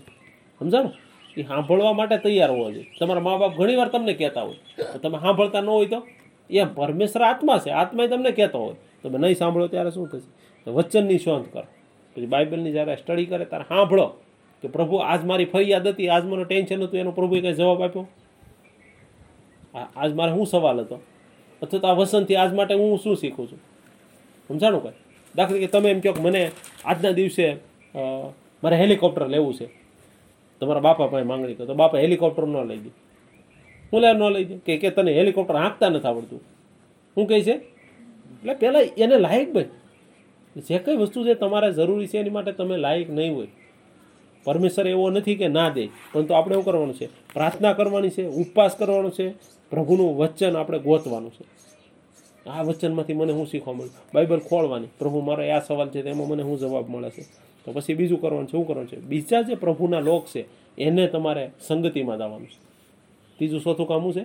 સમજાણો? એ સાંભળવા માટે તૈયાર હોવો જોઈએ. તમારા મા બાપ ઘણી વાર તમને કહેતા હોય. તમે સાંભળતા ન હોય તો? એમ, પરમેશ્વર આત્મા છે. આત્માએ તમને કહેતો હોય. તમે નહીં સાંભળો ત્યારે શું થશે? વચનની શોધ કરો. પછી બાઇબલની જ્યારે સ્ટડી કરે, ત્યારે સાંભળો કે પ્રભુ આજ મારી ફરિયાદ હતી, આજ મને ટેન્શન હતું, એનો પ્રભુએ કંઈ જવાબ આપ્યો? આજ મારે શું સવાલ હતો? અથવા તો આ વસંતથી આજ માટે હું શું શીખું છું? સમજાણું કંઈ? દાખલા કે તમે એમ કહો કે મને આજના દિવસે મારે હેલિકોપ્ટર લેવું છે. તમારા બાપા પાસે માંગણી કરો. તો બાપા હેલિકોપ્ટર ન લઈ દે. હું લે ન લઈ દે? કે તને હેલિકોપ્ટર હાંકતા નથી આવડતું? શું કહે છે? એટલે પહેલાં એને લાયક બન જે કંઈ વસ્તુ છે તમારે જરૂરી છે એની માટે તમે લાયક નહીં હોય. પરમેશ્વર એવો નથી કે ના દે, પરંતુ આપણે એવું કરવાનું છે, પ્રાર્થના કરવાની છે, ઉપવાસ કરવાનો છે, પ્રભુનું વચન આપણે ગોતવાનું છે. આ વચનમાંથી મને શું શીખવા મળ્યું? બાઇબલ ખોળવાની. પ્રભુ, મારો આ સવાલ છે, તેમાં મને શું જવાબ મળે છે? તો પછી બીજું કરવાનું છે, શું કરવાનું છે? બીજા જે પ્રભુના લોક છે, એને તમારે સંગતિમાં જવાનું છે. ત્રીજું ચોથું કામું છે?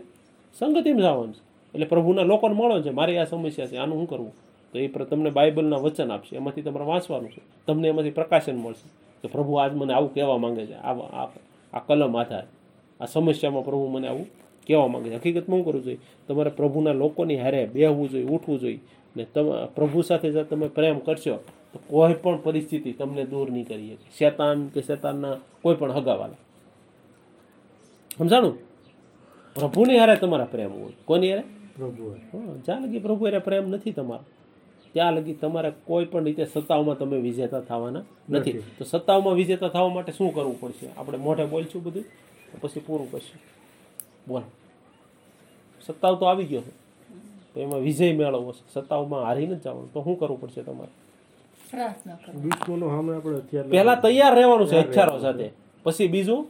સંગતિમાં જવાનું છે. એટલે પ્રભુના લોકોને મળવાનું છે, મારી આ સમસ્યા છે, આનું શું કરવું? તો એ પ્ર- તમને બાઇબલના વચન આપશે. એમાંથી તમારે વાંચવાનું છે. તમને એમાંથી પ્રકાશન મળશે. કે પ્રભુ આજ મને આવું કહેવા માંગે છે. આ આ આ કલમ આધાર. આ સમસ્યામાં પ્રભુ મને આવું કહેવા માંગે છે. હકીકતમાં શું કરવું જોઈએ તમારે પ્રભુના લોકોની હારે બેહવું જોઈએ ઉઠવું જોઈએ. ને તમે પ્રભુ સાથે જો તમે પ્રેમ કરશો તો કોઈ પણ પરિસ્થિતિ તમને દૂર નહીં કરી શકે. શેતાન કે શેતાનના કોઈ પણ હગાવાલા. સમજાણું? પ્રભુની હારે તમારા પ્રેમ હોય. કોની હારે? પ્રભુ હા, જ્યાં કે પ્રભુ હારે પ્રેમ નથી તમારો. ત્યાં લગી તમારે કોઈ પણ રીતે સત્તાઓમાં તમે વિજેતા થવાના નથી. તો સત્તાઓમાં વિજેતા થવા માટે શું કરવું પડશે? આપણે મોઢે બોલશું બધું પછી પૂરું કરશું બોલ. સત્તાઓ તો આવી ગયો છે. તો એમાં વિજય મેળવવો છે. સત્તાઓમાં હારીને જ જવાનું. તો શું કરવું પડશે તમારે? પ્રાર્થના કરો. દુશ્મનો સામે આપણે અત્યારે પહેલા તૈયાર રહેવાનું છે હથિયારો સાથે. પછી બીજું?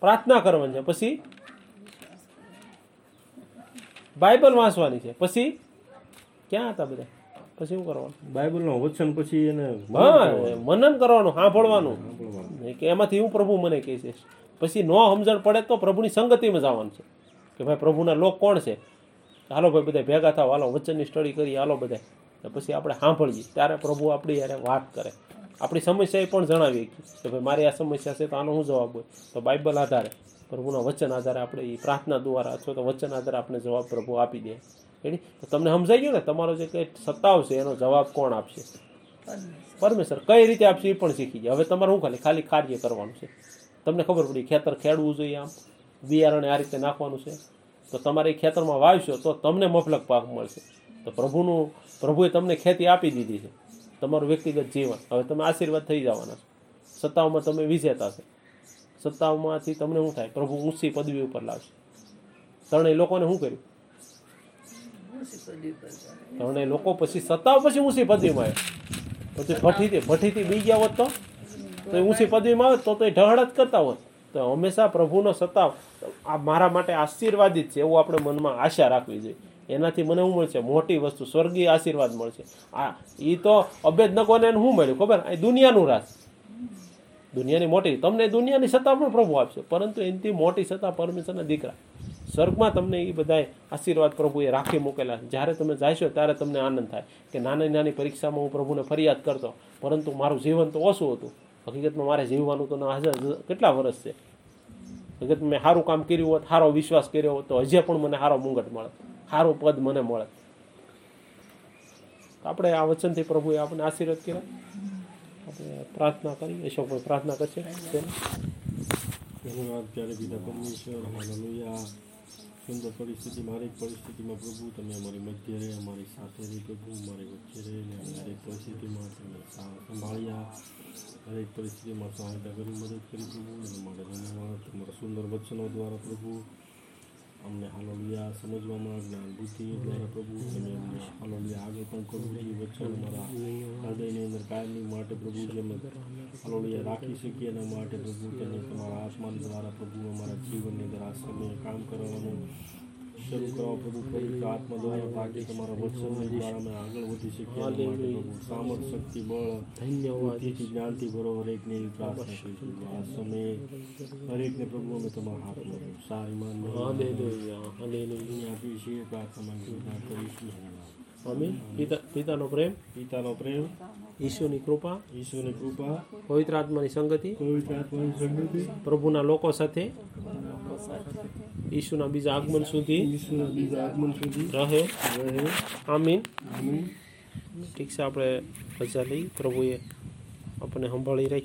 પ્રાર્થના કરવાની છે. પછી? બાઇબલ વાંચવાની છે. પછી? ક્યાં હતા બધા? પછી શું કરવાનું? બાઇબલનો વચન પછી એને હા મનન કરવાનું સાંભળવાનું. કે એમાંથી હું પ્રભુ મને કહે છે. પછી ન સમજણ પડે તો પ્રભુની સંગતિમાં જવાનું છે. કે ભાઈ પ્રભુના લોક કોણ છે? હાલો ભાઈ બધા ભેગા થાવ હાલો વચનની સ્ટડી કરીએ હાલો બધા પછી આપણે સાંભળીએ. ત્યારે પ્રભુ આપણી યારે વાત કરે. આપણી સમસ્યા એ પણ જણાવીએ કે ભાઈ મારી આ સમસ્યા છે તો આનો શું જવાબ હોય? તો બાઇબલ આધારે પ્રભુના વચન આધારે આપણે એ પ્રાર્થના દ્વારા અથવા તો વચન આધારે આપણે જવાબ પ્રભુ આપી દે. રેડી તો તમને સમજાઈ ગયું ને? તમારો જે કંઈ સત્તાવ છે એનો જવાબ કોણ આપશે? પરમેશ્વર. કઈ રીતે આપશે એ પણ શીખી જાય હવે તમારે શું ખાલી ખાલી કાર્ય કરવાનું છે? તમને ખબર પડી ખેતર ખેડવું જોઈએ આમ. બિયારણે આ રીતે નાખવાનું છે. તો તમારે એ ખેતરમાં વાવશો તો તમને મફલક પાક મળશે. તો પ્રભુનું પ્રભુએ તમને ખેતી આપી દીધી છે. તમારું વ્યક્તિગત જીવન. હવે તમે આશીર્વાદ થઈ જવાના છો. સત્તાઓમાં તમે વિજેતા છે. સત્તાઓમાંથી તમને શું થાય? પ્રભુ ઊંચી પદવી ઉપર લાવશે. ત્રણેય લોકોને શું કર્યું? ત્રણેય લોકો પછી સત્તાઓ પછી ઊંચી પદવીમાં આવે. પછી ભઠ્ઠીથી ભઠ્ઠીથી બી ગયા હોત તો? તો ઊંચી પદવીમાં આવે તો તો એ ઢહળ જ કરતા હોત. તો હંમેશા પ્રભુનો સત્તાવ આ મારા માટે આશીર્વાદિત છે એવું આપણે મનમાં આશા રાખવી જોઈએ. એનાથી મને શું મળશે? મોટી વસ્તુ, સ્વર્ગીય આશીર્વાદ મળશે. આ એ તો અભેદનકોને નકોને શું મળ્યું? ખબર? આ દુનિયાનું રાજ. દુનિયાની મોટી. તમને દુનિયાની સત્તા પણ પ્રભુ આપશે. પરંતુ એનાથી મોટી સત્તા પરમેશ્વરના દીકરા. સ્વર્ગમાં તમને એ બધાય આશીર્વાદ પ્રભુએ રાખી મૂકેલા. જ્યારે તમે જાશો ત્યારે તમને આનંદ થાય કે નાની નાની પરીક્ષામાં હું પ્રભુને ફરિયાદ કરતો, પરંતુ મારું જીવન તો ઓછું હતું. હકીકતમાં મારે જીવવાનું તો હજાર કેટલા વર્ષ છે? હકીકત મેં સારું કામ કર્યું હોત, સારો વિશ્વાસ કર્યો હોત, તો હજે પણ મને સારો મુંગટ મળત. સારું પદ મને મળે આપણે આ વચનથી પ્રભુએ આપણને આશીર્વાદ કર્યા. આપણે પ્રાર્થના કરી. અશોકભાઈ પ્રાર્થના કરશે. ધન્યવાદ. પિતા પરમેશ્વર. હાલેલુયા. સુંદર પરિસ્થિતિમાં મારી પરિસ્થિતિમાં પ્રભુ, તમે અમારી મધ્ય રહે, અમારી સાથે રહે પ્રભુ, અમારી વચ્ચે રહે ને દરેક પરિસ્થિતિમાં તમે સંભાળ્યા. દરેક પરિસ્થિતિમાં સહાયતા કરી, મદદ કરી પ્રભુ અને મારા ધન્યવાદ. તમારા સુંદર વચનો દ્વારા પ્રભુ અમને હાલોલિયા સમજવામાં જ્ઞાન બુદ્ધિ દ્વારા પ્રભુ તમે અમને હાલોલિયા આગળ પણ પ્રભુજી વચન અમારા હૃદયની અંદર કાયમની માટે પ્રભુ જે અમે હાલોલિયા રાખી શકીએ એના માટે પ્રભુ તેને તમારા આત્મા દ્વારા પ્રભુ અમારા જીવનની અંદર આ સમયે કામ કરવાનું શરૂ કરવા પ્રભુ પવિત્ર આત્મા દ્વારા ભાગ્ય તમારા વચનની દ્વારા અમે આગળ વધી શકીએ પ્રભુ સામર્થ શક્તિ બળ ધન્યવાદ. જ્ઞાનથી ભરો હરેકને એવી પ્રાર્થના કરીશું આ સમયે હરેકને પ્રભુ અમે તમારા હાથમાં. સારી માન આપીએ છીએ પ્રાર્થના કરીશું. અમે પિતા પિતાનો પ્રેમ. પિતાનો પ્રેમ. ઈશ્વરની કૃપા ઈશ્વરની કૃપા પવિત્ર આત્માની સંગતિ પવિત્ર આત્માની સંગતિ પ્રભુના લોકો સાથે ઈશુના બીજા આગમન સુધી ઈશુના બીજા આગમન સુધી રહે. રહે. આમીન. ઠીક છે આપણે રજા લઈ પ્રભુએ આપણને સંભાળી રાખી.